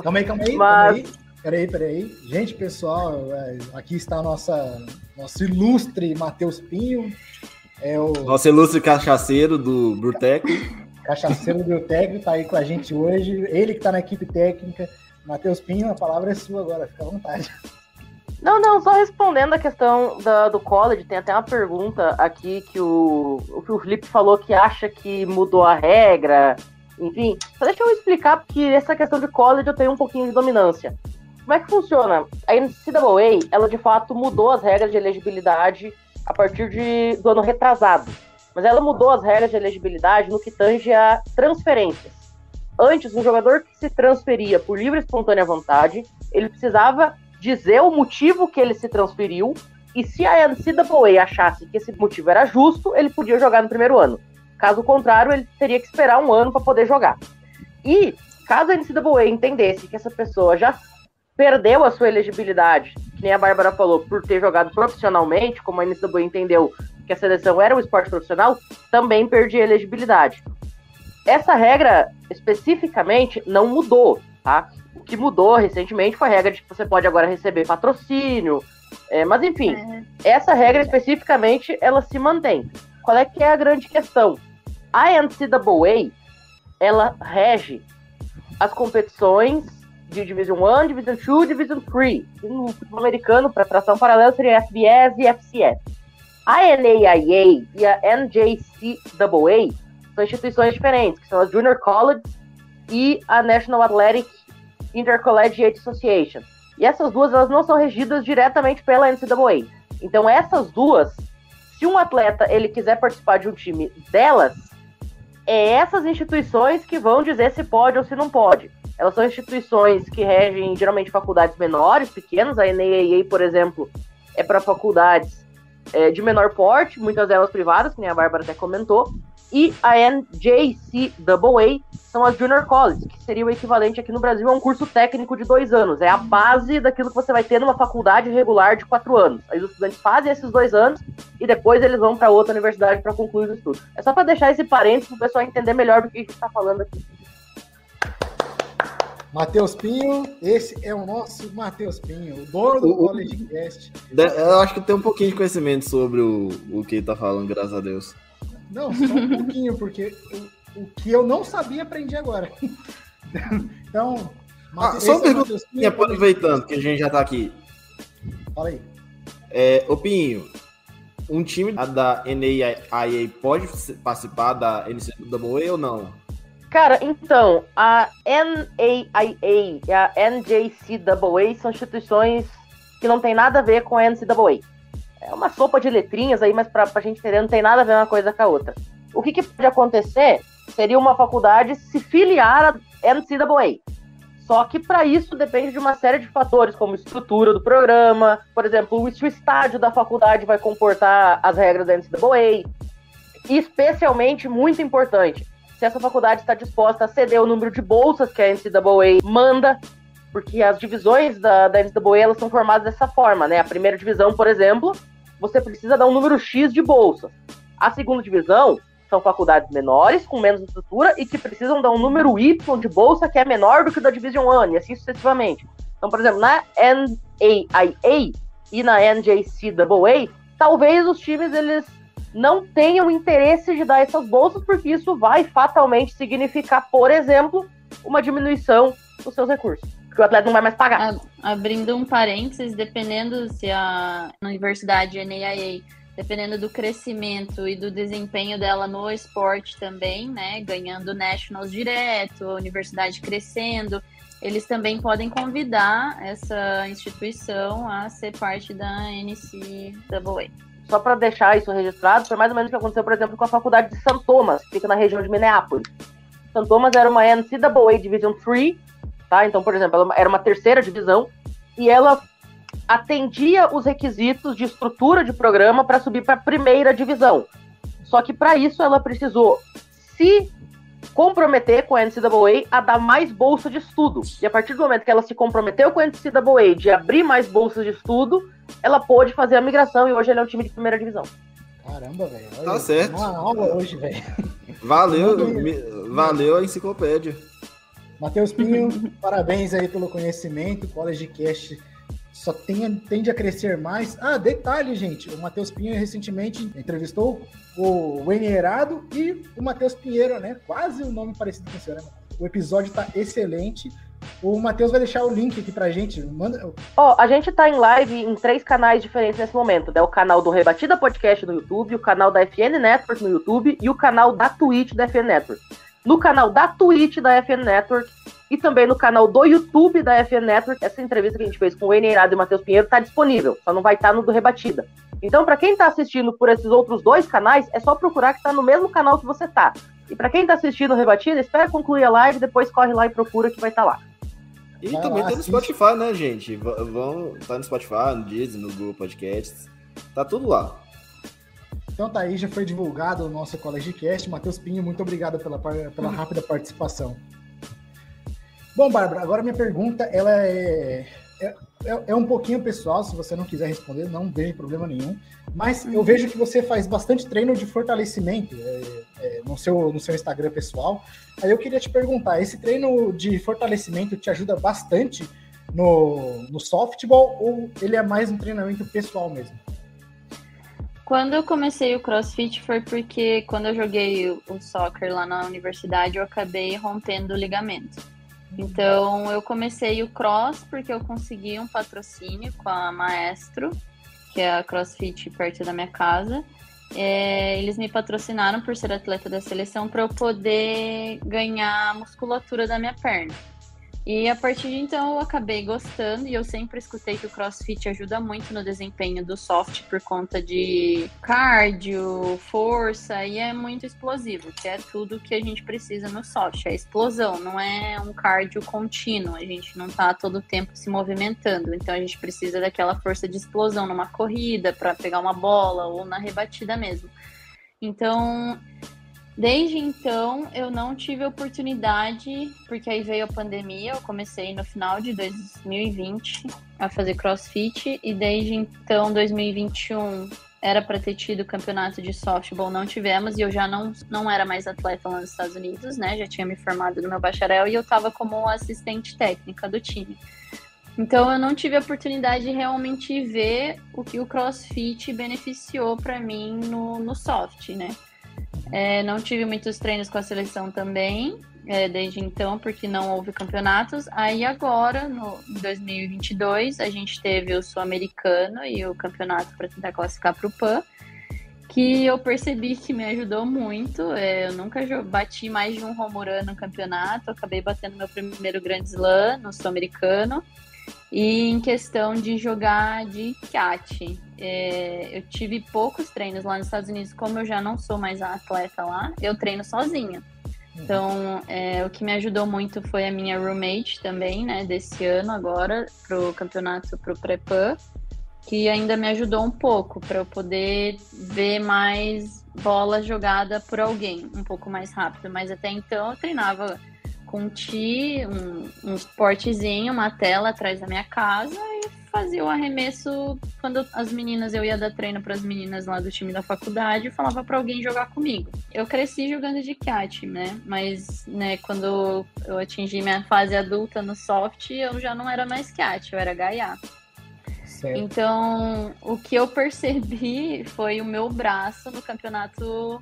S5: Calma aí, calma aí.
S1: Mas-
S5: Calma aí. Peraí, peraí. Gente, pessoal, é, aqui está nossa, nosso ilustre Matheus Pinho, é o
S6: Nosso ilustre cachaceiro do Bruteco.
S5: cachaceiro do técnico, tá aí com a gente hoje. Ele que tá na equipe técnica. Matheus Pinho, a palavra é sua agora, fica à vontade.
S1: Não, não, só respondendo a questão da- do college, tem até uma pergunta aqui que o, o que o Felipe falou que acha que mudou a regra, enfim. Só deixa eu explicar, porque essa questão de college eu tenho um pouquinho de dominância. Como é que funciona? A NCAA, ela de fato mudou as regras de elegibilidade a partir de, do ano retrasado. Mas ela mudou as regras de elegibilidade no que tange a transferências. Antes, um jogador que se transferia por livre e espontânea vontade, ele precisava dizer o motivo que ele se transferiu e se a NCAA achasse que esse motivo era justo, ele podia jogar no primeiro ano. Caso contrário, ele teria que esperar um ano para poder jogar. E caso a NCAA entendesse que essa pessoa já perdeu a sua elegibilidade, que nem a Bárbara falou, por ter jogado profissionalmente, como a NCAA entendeu que a seleção era um esporte profissional, também perdia a elegibilidade. Essa regra, especificamente, não mudou, tá? O que mudou recentemente foi a regra de que você pode agora receber patrocínio, é, mas enfim, essa regra especificamente, ela se mantém. Qual é que é a grande questão? A NCAA, ela rege as competições de Division 1, Division 2, Division 3. E no futebol americano, para tração paralela, seria FBS e FCS. A NAIA e a NJCAA são instituições diferentes, que são as Junior College e a National Athletic Intercollegiate Association. E essas duas elas não são regidas diretamente pela NCAA. Então essas duas, se um atleta ele quiser participar de um time delas, é essas instituições que vão dizer se pode ou se não pode. Elas são instituições que regem geralmente faculdades menores, pequenas. A NAIA, por exemplo, é para faculdades é, de menor porte, muitas delas privadas, que nem a Bárbara até comentou. E a NJCAA são as Junior Colleges, que seria o equivalente aqui no Brasil a um curso técnico de dois anos. É a base daquilo que você vai ter numa faculdade regular de quatro anos. Aí os estudantes fazem esses dois anos e depois eles vão para outra universidade para concluir os estudos. É só para deixar esse parênteses para o pessoal entender melhor do que a gente está falando aqui.
S5: Matheus Pinho, esse é o nosso Matheus Pinho, o dono do
S6: O-
S5: College Cast.
S6: Eu acho que tem um pouquinho de conhecimento sobre o, o que ele tá falando, graças a Deus.
S5: Não, só um pouquinho, porque o, o que eu não sabia, aprendi agora. Então,
S6: Ah,
S5: Mate-
S6: só uma
S5: é
S6: pergunta,
S5: Matheus Pinho,
S6: aproveitando que a gente já tá aqui.
S5: Fala aí.
S6: É, ô Pinho, um time da NAIA pode participar da NCAA ou não?
S1: Cara, então, a NAIA e a NJCAA são instituições que não tem nada a ver com a NCAA. É uma sopa de letrinhas aí, mas pra, pra gente entender, não tem nada a ver uma coisa com a outra. O que, que pode acontecer seria uma faculdade se filiar à NCAA. Só que para isso depende de uma série de fatores, como estrutura do programa, por exemplo, se o estádio da faculdade vai comportar as regras da NCAA, e especialmente, muito importante, se essa faculdade está disposta a ceder o número de bolsas que a NCAA manda, porque as divisões da, da NCAA elas são formadas dessa forma, né? A primeira divisão, por exemplo, você precisa dar um número X de bolsas. A segunda divisão são faculdades menores, com menos estrutura, e que precisam dar um número Y de bolsa que é menor do que o da Division 1, e assim sucessivamente. Então, por exemplo, na NAIA e na NJCAA, talvez os times eles não tenham interesse de dar essas bolsas, porque isso vai fatalmente significar, por exemplo, uma diminuição dos seus recursos. Porque o atleta não vai mais pagar.
S7: A- Abrindo um parênteses, dependendo se a universidade NAIA, dependendo do crescimento e do desempenho dela no esporte também, né, ganhando nationals direto, a universidade crescendo, eles também podem convidar essa instituição a ser parte da NCAA.
S1: Só para deixar isso registrado, foi mais ou menos o que aconteceu, por exemplo, com a faculdade de St. Thomas, que fica na região de Minneapolis. St. Thomas era uma NCAA Division 3, tá? Então, por exemplo, ela era uma terceira divisão, e ela atendia os requisitos de estrutura de programa para subir para a primeira divisão. Só que para isso ela precisou se comprometer com a NCAA a dar mais bolsa de estudo. E a partir do momento que ela se comprometeu com a NCAA de abrir mais bolsas de estudo, ela pôde fazer a migração e hoje ele é um time de primeira divisão.
S5: Caramba, velho.
S6: Tá certo.
S5: Uma aula hoje, velho.
S6: Valeu, me- valeu a enciclopédia.
S5: Matheus Pinho, parabéns aí pelo conhecimento. College Cast só tem, tende a crescer mais. Ah, detalhe, gente. O Matheus Pinho recentemente entrevistou o Wayne Herado e o Matheus Pinheiro, né? Quase um nome parecido com o seu, né? O episódio tá excelente. O Matheus vai deixar o link aqui pra gente. Manda,
S1: Ó, a gente tá em live em três canais diferentes nesse momento, né? O canal do Rebatida Podcast no YouTube, o canal da FN Network no YouTube e o canal da Twitch da FN Network. No canal da Twitch da FN Network e também no canal do YouTube da FN Network, essa entrevista que a gente fez com o Wayne Eirado e o Matheus Pinheiro tá disponível, só não vai estar no do Rebatida. Então, pra quem tá assistindo por esses outros dois canais, é só procurar que tá no mesmo canal que você tá. E pra quem tá assistindo o Rebatida, espera concluir a live, depois corre lá e procura que vai estar lá.
S6: E
S5: Vai
S6: também
S5: lá,
S6: tá no. Spotify, né, gente? Vão, tá no Spotify, no Disney, no Google Podcasts. Tá tudo lá.
S5: Então tá aí, já foi divulgado o nosso College Cast. Matheus Pinho, muito obrigado pela, pela rápida participação. Bom, Bárbara, agora minha pergunta, ela é, é, é- é um pouquinho pessoal, se você não quiser responder, não tem problema nenhum. Mas eu vejo que você faz bastante treino de fortalecimento é, é, no, seu, no seu Instagram pessoal. Aí eu queria te perguntar, esse treino de fortalecimento te ajuda bastante no, no softball ou ele é mais um treinamento pessoal mesmo?
S7: Quando eu comecei o CrossFit foi porque quando eu joguei o o soccer lá na universidade eu acabei rompendo o ligamento. Então eu comecei o cross porque eu consegui um patrocínio com a Maestro, que é a CrossFit perto da minha casa. É, eles me patrocinaram por ser atleta da seleção para eu poder ganhar a musculatura da minha perna. E a partir de então eu acabei gostando e eu sempre escutei que o CrossFit ajuda muito no desempenho do soft por conta de cardio, força e é muito explosivo, que é tudo que a gente precisa no soft, é explosão, não é um cardio contínuo, a gente não tá todo o tempo se movimentando, então a gente precisa daquela força de explosão numa corrida para pegar uma bola ou na rebatida mesmo. Então, Desde então, eu não tive oportunidade, porque aí veio a pandemia, eu comecei no final de 2020 a fazer crossfit, e desde então, 2021, era para ter tido campeonato de softball, não tivemos, e eu já não, não era mais atleta lá nos Estados Unidos, né? Já tinha me formado no meu bacharel e eu estava como assistente técnica do time. Então eu não tive a oportunidade de realmente ver o que o CrossFit beneficiou para mim no, no soft, né? É, não tive muitos treinos com a seleção também, é, desde então, porque não houve campeonatos. Aí agora, no em 2022, a gente teve o Sul-Americano e o campeonato para tentar classificar para o PAN, que eu percebi que me ajudou muito. É, eu nunca bati mais de um run no campeonato, acabei batendo meu primeiro Grand Slam no Sul-Americano. E em questão de jogar de cat, é, eu tive poucos treinos lá nos Estados Unidos, como eu já não sou mais atleta lá, eu treino sozinha. Então, é, o que me ajudou muito foi a minha roommate também, né, desse ano agora, pro campeonato pro Prepan, que ainda me ajudou um pouco para eu poder ver mais bola jogada por alguém, um pouco mais rápido. Mas até então eu treinava com um ti, um, um esportezinho, uma tela atrás da minha casa e fazia o arremesso quando as meninas, eu ia dar treino para as meninas lá do time da faculdade e falava para alguém jogar comigo. Eu cresci jogando de cat, né? Mas, né, quando eu atingi minha fase adulta no soft, eu já não era mais cat, eu era gaiá.
S5: Certo.
S7: Então, o que eu percebi foi o meu braço no campeonato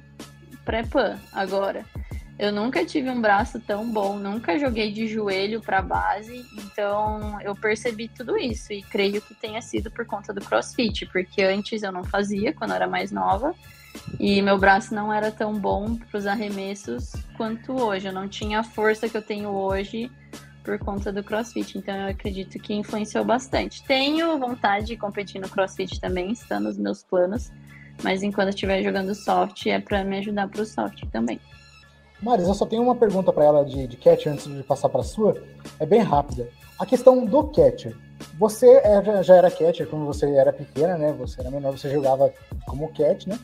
S7: pré-pan agora. Eu nunca tive um braço tão bom, nunca joguei de joelho para base, então eu percebi tudo isso e creio que tenha sido por conta do CrossFit, porque antes eu não fazia quando eu era mais nova e meu braço não era tão bom para os arremessos quanto hoje. Eu não tinha a força que eu tenho hoje por conta do CrossFit, então eu acredito que influenciou bastante. Tenho vontade de competir no CrossFit também, está nos meus planos, mas enquanto eu estiver jogando soft é para me ajudar para o soft também.
S5: Maris, eu só tenho uma pergunta para ela de, de catcher antes de passar para sua. É bem rápida. A questão do catcher. Você é- já era catcher quando você era pequena, né? Você era menor, você jogava como cat, né?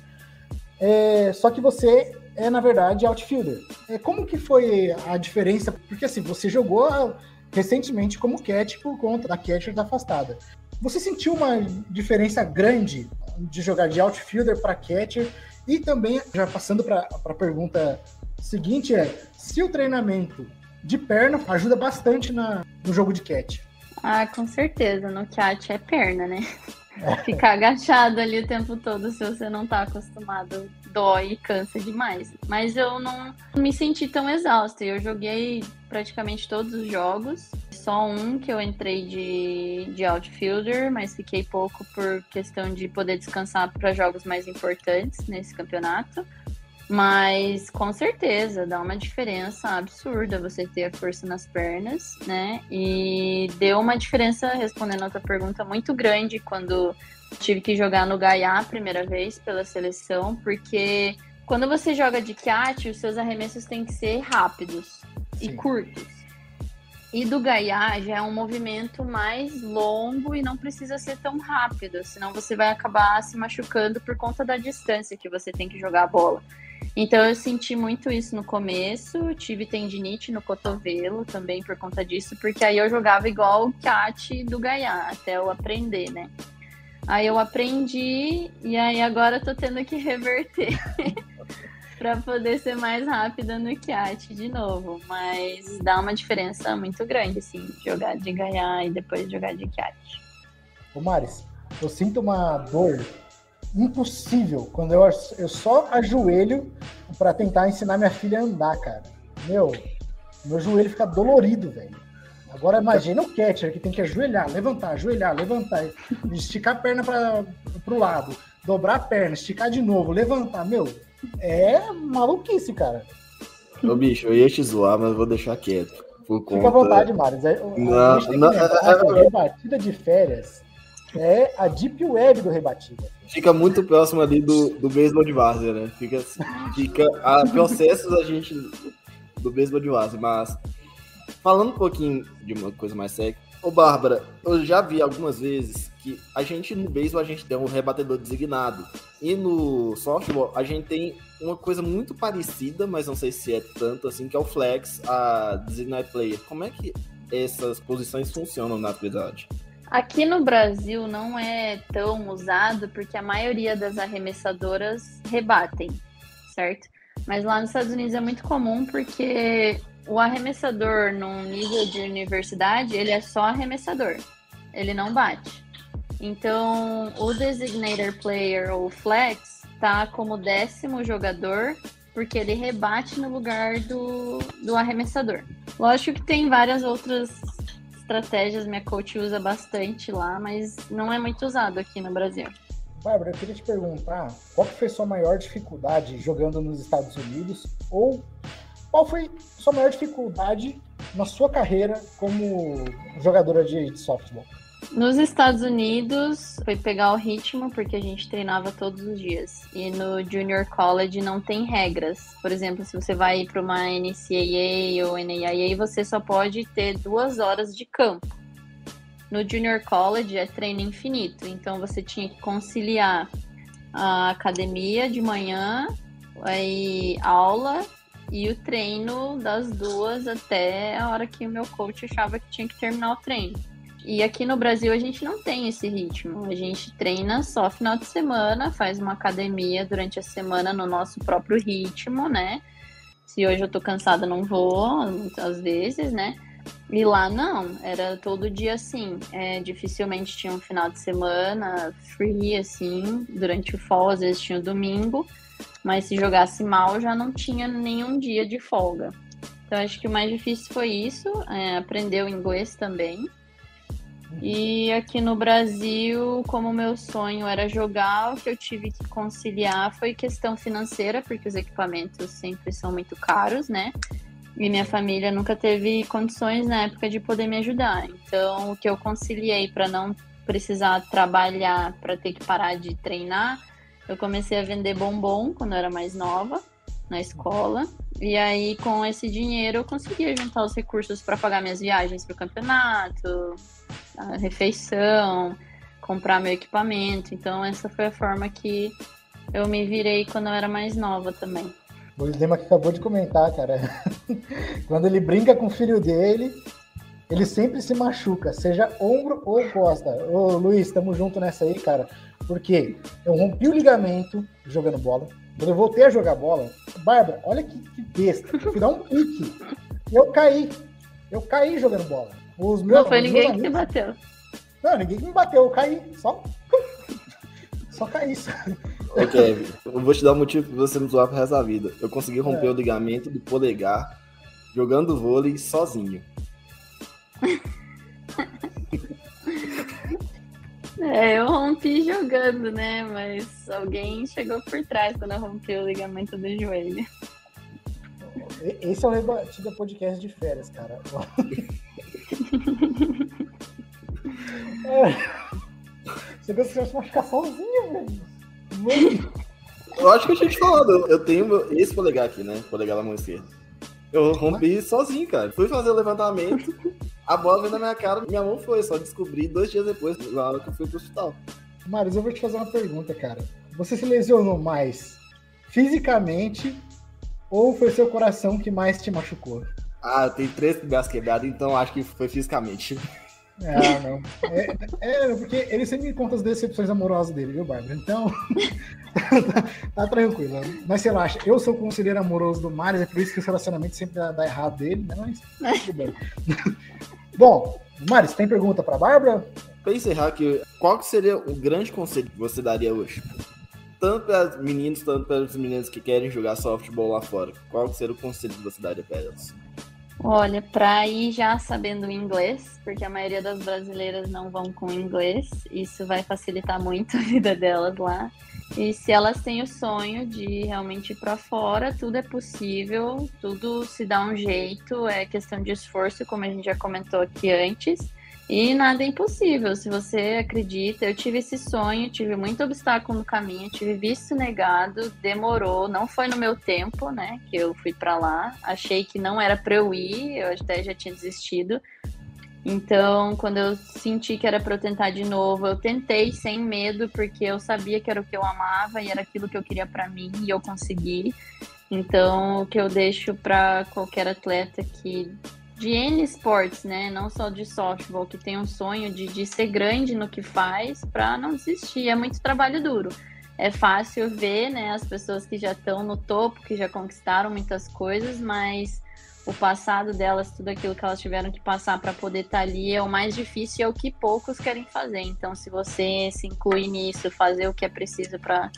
S5: É, só que você é, na verdade, outfielder. É, como que foi a diferença? Porque assim, você jogou ah, recentemente como cat por conta da catcher da afastada. Você sentiu uma diferença grande de jogar de outfielder para catcher? E também, já passando para a pergunta seguinte, é se o treinamento de perna ajuda bastante na, no jogo de catch.
S7: Ah, com certeza. No cat é perna, né? Ficar agachado ali o tempo todo se você não tá acostumado dói e cansa demais. Mas eu não me senti tão exausta. Eu joguei praticamente todos os jogos. Só um que eu entrei de, de outfielder, mas fiquei pouco por questão de poder descansar para jogos mais importantes nesse campeonato. Mas com certeza dá uma diferença absurda você ter a força nas pernas, né? E deu uma diferença, respondendo a outra pergunta, muito grande quando tive que jogar no Gaiá a primeira vez pela seleção, porque quando você joga de cat, os seus arremessos têm que ser rápidos e
S5: Sim.
S7: curtos. E do Gaiá já é um movimento mais longo e não precisa ser tão rápido, senão você vai acabar se machucando por conta da distância que você tem que jogar a bola. Então eu senti muito isso no começo, tive tendinite no cotovelo também por conta disso, porque aí eu jogava igual o Cat do Gaiá, até eu aprender, né? Aí eu aprendi e aí agora eu tô tendo que reverter para poder ser mais rápida no Cat de novo, mas dá uma diferença muito grande assim, jogar de Gaiá e depois jogar de Cat.
S5: Ô Maris, eu sinto uma dor impossível quando eu, eu só ajoelho para tentar ensinar minha filha a andar, cara. Meu, meu joelho fica dolorido, velho. Agora imagina o catcher que tem que ajoelhar, levantar, ajoelhar, levantar, esticar a perna para pro lado, dobrar a perna, esticar de novo, levantar. Meu, é maluquice, cara.
S6: Ô, bicho, eu ia te zoar, mas vou deixar quieto. Por conta...
S5: Fica à vontade, Maris. É, o-
S6: Não, não, é-
S5: que a rebatida de férias é a deep web do rebatida.
S6: Fica muito próximo ali do, do de várzea, né? Fica, fica a processos a gente do beisebol de várzea, mas falando um pouquinho de uma coisa mais séria, ô Bárbara, eu já vi algumas vezes que a gente no beisebol a gente tem um rebatedor designado e no softball a gente tem uma coisa muito parecida, mas não sei se é tanto assim, que é o flex, a designated player. Como é que essas posições funcionam na verdade?
S7: Aqui no Brasil não é tão usado porque a maioria das arremessadoras rebatem, certo? Mas lá nos Estados Unidos é muito comum porque o arremessador num nível de universidade, ele é só arremessador, ele não bate. Então, o designator player ou flex tá como décimo jogador porque ele rebate no lugar do, do arremessador. Lógico que tem várias outras estratégias, minha coach usa bastante lá, mas não é muito usado aqui no Brasil.
S5: Bárbara, eu queria te perguntar qual foi sua maior dificuldade jogando nos Estados Unidos ou qual foi sua maior dificuldade na sua carreira como jogadora de softball?
S7: Nos Estados Unidos foi pegar o ritmo, porque a gente treinava todos os dias. E no Junior College não tem regras. Por exemplo, se você vai para uma NCAA ou NAIA, você só pode ter duas horas de campo. No Junior College é treino infinito, então você tinha que conciliar a academia de manhã, aí aula e o treino das duas até a hora que o meu coach achava que tinha que terminar o treino. E aqui no Brasil a gente não tem esse ritmo. A gente treina só final de semana, faz uma academia durante a semana no nosso próprio ritmo, né? Se hoje eu tô cansada, não vou, às vezes, né? E lá não, era todo dia assim. É, dificilmente tinha um final de semana free, assim, durante o fall, às vezes tinha o domingo, mas se jogasse mal já não tinha nenhum dia de folga. Então acho que o mais difícil foi isso, é, aprender o inglês também. E aqui no Brasil, como meu sonho era jogar, o que eu tive que conciliar foi questão financeira, porque os equipamentos sempre são muito caros, né? E minha família nunca teve condições na época de poder me ajudar. Então, o que eu conciliei para não precisar trabalhar, para ter que parar de treinar, eu comecei a vender bombom quando eu era mais nova, na escola. E aí, com esse dinheiro, eu conseguia juntar os recursos para pagar minhas viagens para o campeonato, a refeição, comprar meu equipamento. Então, essa foi a forma que eu me virei quando eu era mais nova também.
S5: O Lima que acabou de comentar, cara. Quando ele brinca com o filho dele, ele sempre se machuca, seja ombro ou costa. Ô Luiz, tamo junto nessa aí, cara. Porque eu rompi o ligamento jogando bola. Quando eu voltei a jogar bola, Bárbara, olha que, que besta. Eu fui dar um pique. Eu caí. Eu caí jogando bola. Os meus,
S7: Não foi
S5: os
S7: ninguém
S5: meus
S7: que te bateu.
S5: Não, ninguém me bateu. Eu caí. Só. Só caí. Só.
S6: Ô, Kevin, eu vou te dar um motivo pra você me zoar pro resto da vida. Eu consegui romper
S5: É.
S6: o ligamento do polegar jogando vôlei sozinho.
S7: É, eu rompi jogando, né? Mas alguém chegou por trás quando eu rompi o ligamento do joelho.
S5: Esse é o Rebatida Podcast de férias, cara. É. Você conseguiu se machucar sozinho, velho. Mano,
S6: Eu acho que eu tinha te falado, eu- tenho esse polegar aqui, né? Polegar da mão esquerda. Eu rompi sozinho, cara. Fui fazer o levantamento, a bola veio na minha cara, minha mão foi. Só descobri dois dias depois, na hora que eu fui pro hospital.
S5: Marius, eu vou te fazer uma pergunta, cara. Você se lesionou mais fisicamente ou foi seu coração que mais te machucou?
S6: Ah, eu tenho três braços quebrados, então acho que foi fisicamente.
S5: Ah, não. É, é, porque ele sempre conta as decepções amorosas dele, viu, Bárbara? Então, tá, tá tranquilo. Mas relaxa, eu sou o conselheiro amoroso do Marius, é por isso que os relacionamentos sempre dá, dá errado dele, né? Mas tudo bem. Bom, Marius, tem pergunta pra Bárbara?
S6: Pra encerrar aqui, qual seria o grande conselho que você daria hoje? Tanto para meninos, tanto para os meninos que querem jogar softball lá fora. Qual seria o conselho que você daria para elas?
S7: Olha, pra ir já sabendo inglês, porque a maioria das brasileiras não vão com inglês, isso vai facilitar muito a vida delas lá. E se elas têm o sonho de realmente ir pra fora, tudo é possível, tudo se dá um jeito, é questão de esforço, como a gente já comentou aqui antes. E nada é impossível, se você acredita. Eu tive esse sonho, tive muito obstáculo no caminho, tive visto negado, demorou, não foi no meu tempo, né, que eu fui pra lá. Achei que não era pra eu ir, eu até já tinha desistido. Então, quando eu senti que era pra eu tentar de novo, eu tentei sem medo, porque eu sabia que era o que eu amava e era aquilo que eu queria pra mim e eu consegui. Então, o que eu deixo pra qualquer atleta que de N esportes, né? Não só de softball, que tem um sonho de, de ser grande no que faz, para não desistir. É muito trabalho duro. É fácil ver, né, as pessoas que já estão no topo, que já conquistaram muitas coisas, mas o passado delas, tudo aquilo que elas tiveram que passar para poder estar ali é o mais difícil e é o que poucos querem fazer. Então, se você se incluir nisso, fazer o que é preciso para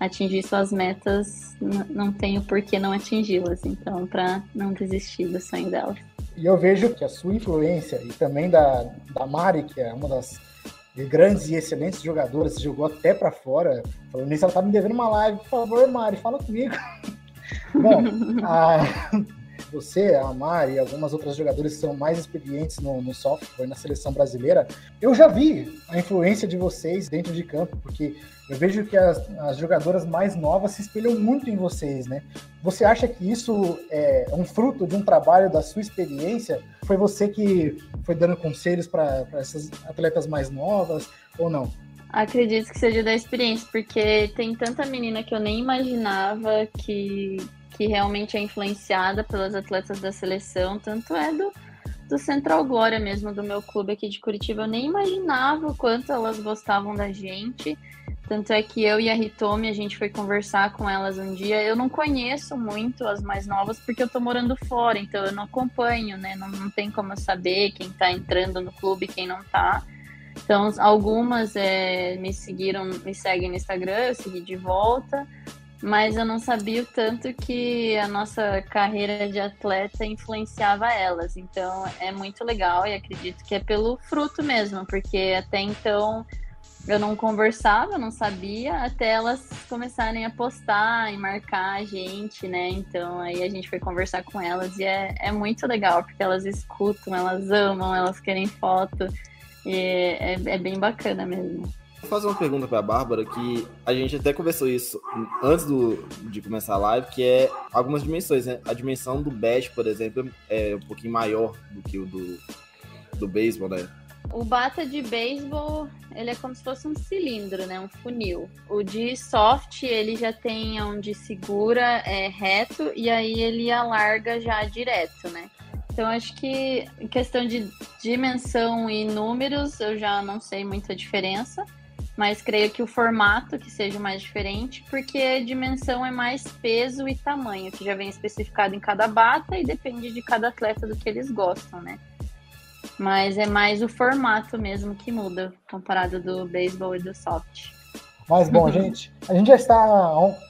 S7: atingir suas metas, não tem o porquê não atingi-las. Então, para não desistir do sonho delas.
S5: E eu vejo que a sua influência e também da, da Mari, que é uma das grandes e excelentes jogadoras, jogou até pra fora. Falando nisso, ela tá me devendo uma live. Por favor, Mari, fala comigo. Bom, a- você, a Mari e algumas outras jogadoras que são mais experientes no, no software na seleção brasileira, eu já vi a influência de vocês dentro de campo, porque eu vejo que as, as jogadoras mais novas se espelham muito em vocês, né? Você acha que isso é um fruto de um trabalho da sua experiência? Foi você que foi dando conselhos para essas atletas mais novas ou não?
S7: Acredito que seja da experiência, porque tem tanta menina que eu nem imaginava que, que realmente é influenciada pelas atletas da seleção, tanto é do, do Central Glória mesmo, do meu clube aqui de Curitiba. Eu nem imaginava o quanto elas gostavam da gente. Tanto é que eu e a Hitomi, a gente foi conversar com elas um dia. Eu não conheço muito as mais novas porque eu tô morando fora, então eu não acompanho, né? Não, não tem como eu saber quem tá entrando no clube quem não tá. Então, algumas é, me seguiram, me seguem no Instagram, eu segui de volta, mas eu não sabia o tanto que a nossa carreira de atleta influenciava elas. Então, é muito legal e acredito que é pelo fruto mesmo, porque até então eu não conversava, não sabia, até elas começarem a postar e marcar a gente, né? Então aí a gente foi conversar com elas e é, é muito legal, porque elas escutam, elas amam, elas querem foto. E é, é bem bacana mesmo.
S6: Vou fazer uma pergunta para a Bárbara, que a gente até conversou isso antes do, de começar a live, que é algumas dimensões, né? A dimensão do bash, por exemplo, é um pouquinho maior do que o do, do beisebol, né?
S7: O bata de beisebol, ele é como se fosse um cilindro, né? Um funil. O de soft, ele já tem onde segura é, reto e aí ele alarga já direto, né? Então, acho que em questão de dimensão e números, eu já não sei muita diferença, mas creio que o formato que seja mais diferente, porque a dimensão é mais peso e tamanho, que já vem especificado em cada bata e depende de cada atleta do que eles gostam, né? Mas é mais o formato mesmo que muda, comparado do beisebol e do soft.
S5: Mas bom, gente, a gente já está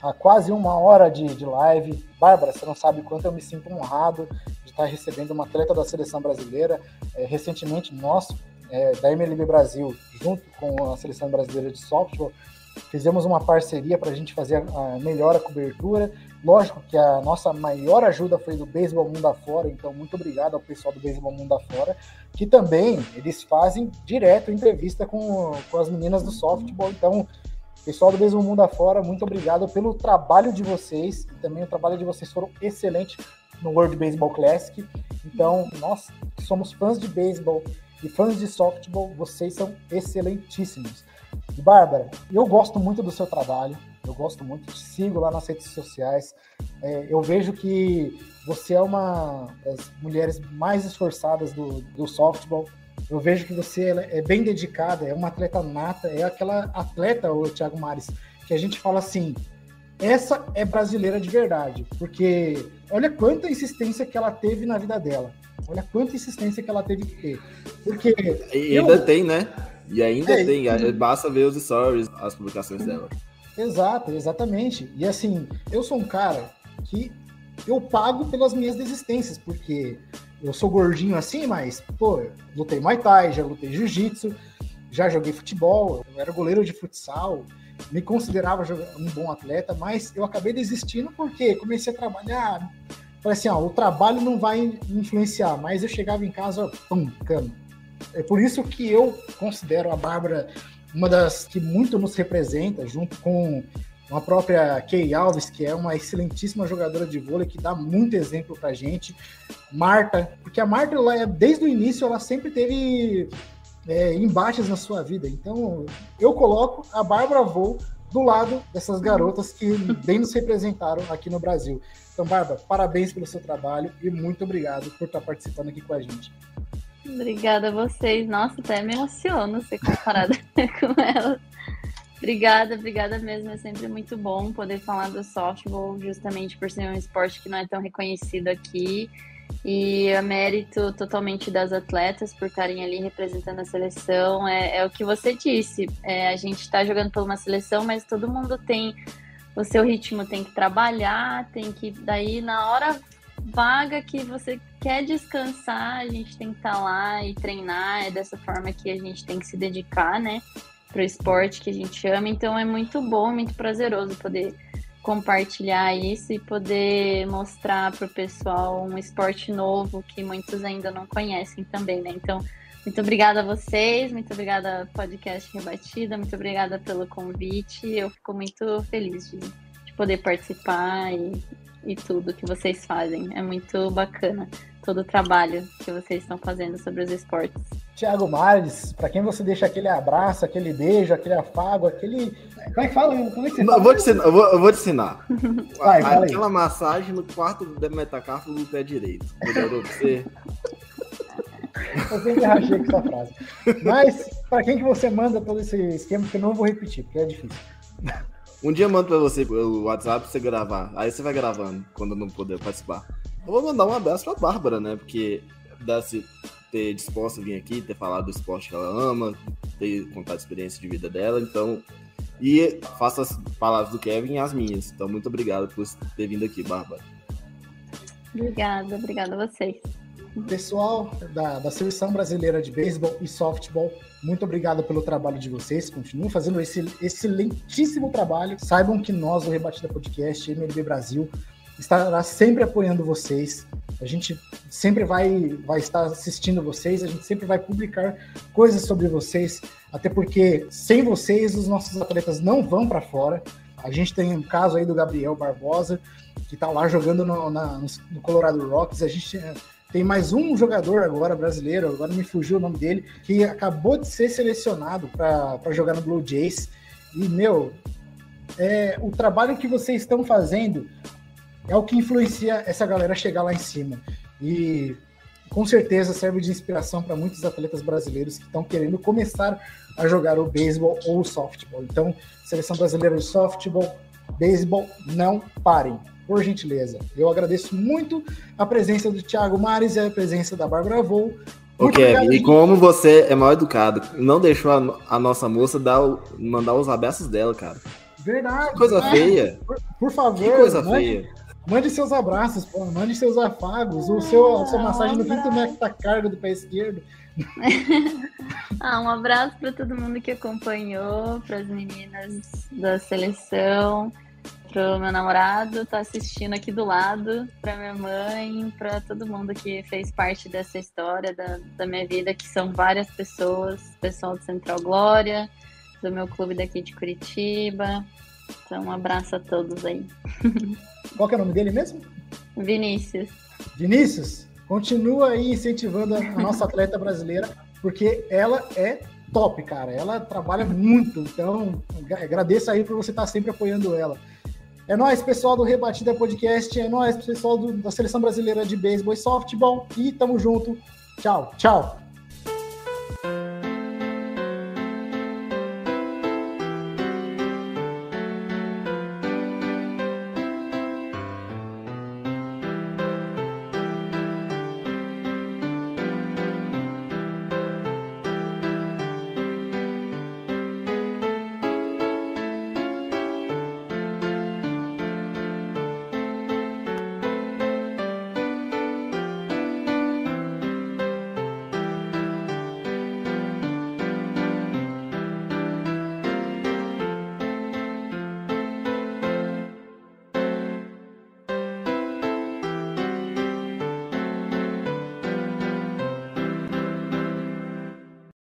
S5: há quase uma hora de, de live. Bárbara, você não sabe quanto eu me sinto honrado está recebendo uma atleta da seleção brasileira. É, recentemente, nós, é, da MLB Brasil, junto com a seleção brasileira de softball, fizemos uma parceria para a gente fazer a melhor a cobertura. Lógico que a nossa maior ajuda foi do Beisebol Mundo Afora, então muito obrigado ao pessoal do Beisebol Mundo Afora, que também eles fazem direto entrevista com, com as meninas do softball. Então, pessoal do Beisebol Mundo Afora, muito obrigado pelo trabalho de vocês. Também o trabalho de vocês foram excelente no World Baseball Classic. Então, nós somos fãs de beisebol e fãs de softball, vocês são excelentíssimos. E Bárbara, eu gosto muito do seu trabalho, eu gosto muito, te sigo lá nas redes sociais. É, eu vejo que você é uma das mulheres mais esforçadas do, do softball. Eu vejo que você é bem dedicada, é uma atleta nata, é aquela atleta, o Thiago Mares, que a gente fala assim, essa é brasileira de verdade, porque olha quanta insistência que ela teve na vida dela. Olha quanta insistência que ela teve que ter. Porque.
S6: E eu... ainda tem, né? E ainda é, tem. E... Basta ver os stories, as publicações dela.
S5: Exato, exatamente. E assim, eu sou um cara que eu pago pelas minhas desistências, porque eu sou gordinho assim, mas, pô, lutei Muay Thai, já lutei Jiu-Jitsu, já joguei futebol, eu era goleiro de futsal, me considerava um bom atleta, mas eu acabei desistindo porque comecei a trabalhar. Falei assim, ó, o trabalho não vai influenciar, mas eu chegava em casa, pum, cama. É por isso que eu considero a Bárbara uma das que muito nos representa, junto com a própria Kay Alves, que é uma excelentíssima jogadora de vôlei, que dá muito exemplo pra gente. Marta, porque a Marta, ela, desde o início, ela sempre teve é, embates na sua vida. Então, eu coloco a Bárbara Vou do lado dessas garotas que bem nos representaram aqui no Brasil. Então, Bárbara, parabéns pelo seu trabalho e muito obrigado por estar participando aqui com a gente.
S7: Obrigada a vocês. Nossa, até me emociono ser comparada com ela. Obrigada, obrigada mesmo. É sempre muito bom poder falar do softball, justamente por ser um esporte que não é tão reconhecido aqui e é mérito totalmente das atletas por estarem ali representando a seleção. É, é o que você disse. É, a gente está jogando por uma seleção, mas todo mundo tem o seu ritmo, tem que trabalhar, tem que. Daí, na hora vaga que você quer descansar, a gente tem que estar tá lá e treinar. É dessa forma que a gente tem que se dedicar, né? Para o esporte que a gente ama. Então, é muito bom, muito prazeroso poder compartilhar isso e poder mostrar para o pessoal um esporte novo que muitos ainda não conhecem também, né? Então, muito obrigada a vocês, muito obrigada podcast Rebatida, muito obrigada pelo convite. Eu fico muito feliz de, de poder participar e, e tudo que vocês fazem. É muito bacana todo o trabalho que vocês estão fazendo sobre os esportes.
S5: Tiago Mares, para quem você deixa aquele abraço, aquele beijo, aquele afago, aquele. Como é que fala? Como é que você
S6: fala? Eu vou te ensinar. Vou, eu vou te ensinar. Vai, Aquela massagem no quarto do metacarpo do pé direito. Melhorou pra você?
S5: Eu sempre rachei com essa frase. Mas, para quem que você manda todo esse esquema, que eu não vou repetir, porque é difícil.
S6: Um dia eu mando pra você pelo WhatsApp pra você gravar. Aí você vai gravando quando eu não puder participar. Eu vou mandar um abraço pra Bárbara, né? Porque desse, ter disposto a vir aqui, ter falado do esporte que ela ama, ter contado a experiência de vida dela. Então, e faça as palavras do Kevin as minhas. Então, muito obrigado por ter vindo aqui, Bárbara.
S7: Obrigada, obrigada a vocês.
S5: Pessoal da, da Seleção Brasileira de Beisebol e Softball, muito obrigado pelo trabalho de vocês. Continuem fazendo esse excelentíssimo trabalho. Saibam que nós, o Rebatida Podcast, MLB Brasil, estará sempre apoiando vocês. A gente sempre vai, vai estar assistindo vocês, a gente sempre vai publicar coisas sobre vocês, até porque sem vocês os nossos atletas não vão para fora. A gente tem um caso aí do Gabriel Barbosa, que está lá jogando no, na, no Colorado Rocks. A gente tem mais um jogador agora brasileiro, agora me fugiu o nome dele, que acabou de ser selecionado para jogar no Blue Jays. E, meu, é, o trabalho que vocês estão fazendo é o que influencia essa galera chegar lá em cima. E com certeza serve de inspiração para muitos atletas brasileiros que estão querendo começar a jogar o beisebol ou o softball. Então, seleção brasileira de softball, beisebol, não parem por gentileza. Eu agradeço muito a presença do Thiago Mares e a presença da Bárbara Vou.
S6: Ô, Kevin, e como você é mal educado, não deixou a, a nossa moça dar o, mandar os abraços dela, cara.
S5: Verdade.
S6: Que coisa feia.
S5: Por, por favor.
S6: Que coisa
S5: mande,
S6: feia.
S5: Mande seus abraços, pô, mande seus afagos, o seu, a sua massagem no quinto metacargo do pé esquerdo.
S7: ah, um abraço para todo mundo que acompanhou, para as meninas da seleção pro meu namorado, tá assistindo aqui do lado, pra minha mãe, pra todo mundo que fez parte dessa história da, da minha vida, que são várias pessoas, pessoal do Central Glória, do meu clube daqui de Curitiba. Então, um abraço a todos aí.
S5: Qual que é o nome dele mesmo?
S7: Vinícius.
S5: Vinícius, continua aí incentivando a nossa atleta brasileira, porque ela é top, cara. Ela trabalha muito, então agradeço aí por você estar sempre apoiando ela. É nóis, pessoal do Rebatida Podcast. É nóis, pessoal do, da Seleção Brasileira de Beisebol e Softball. E tamo junto. Tchau, tchau.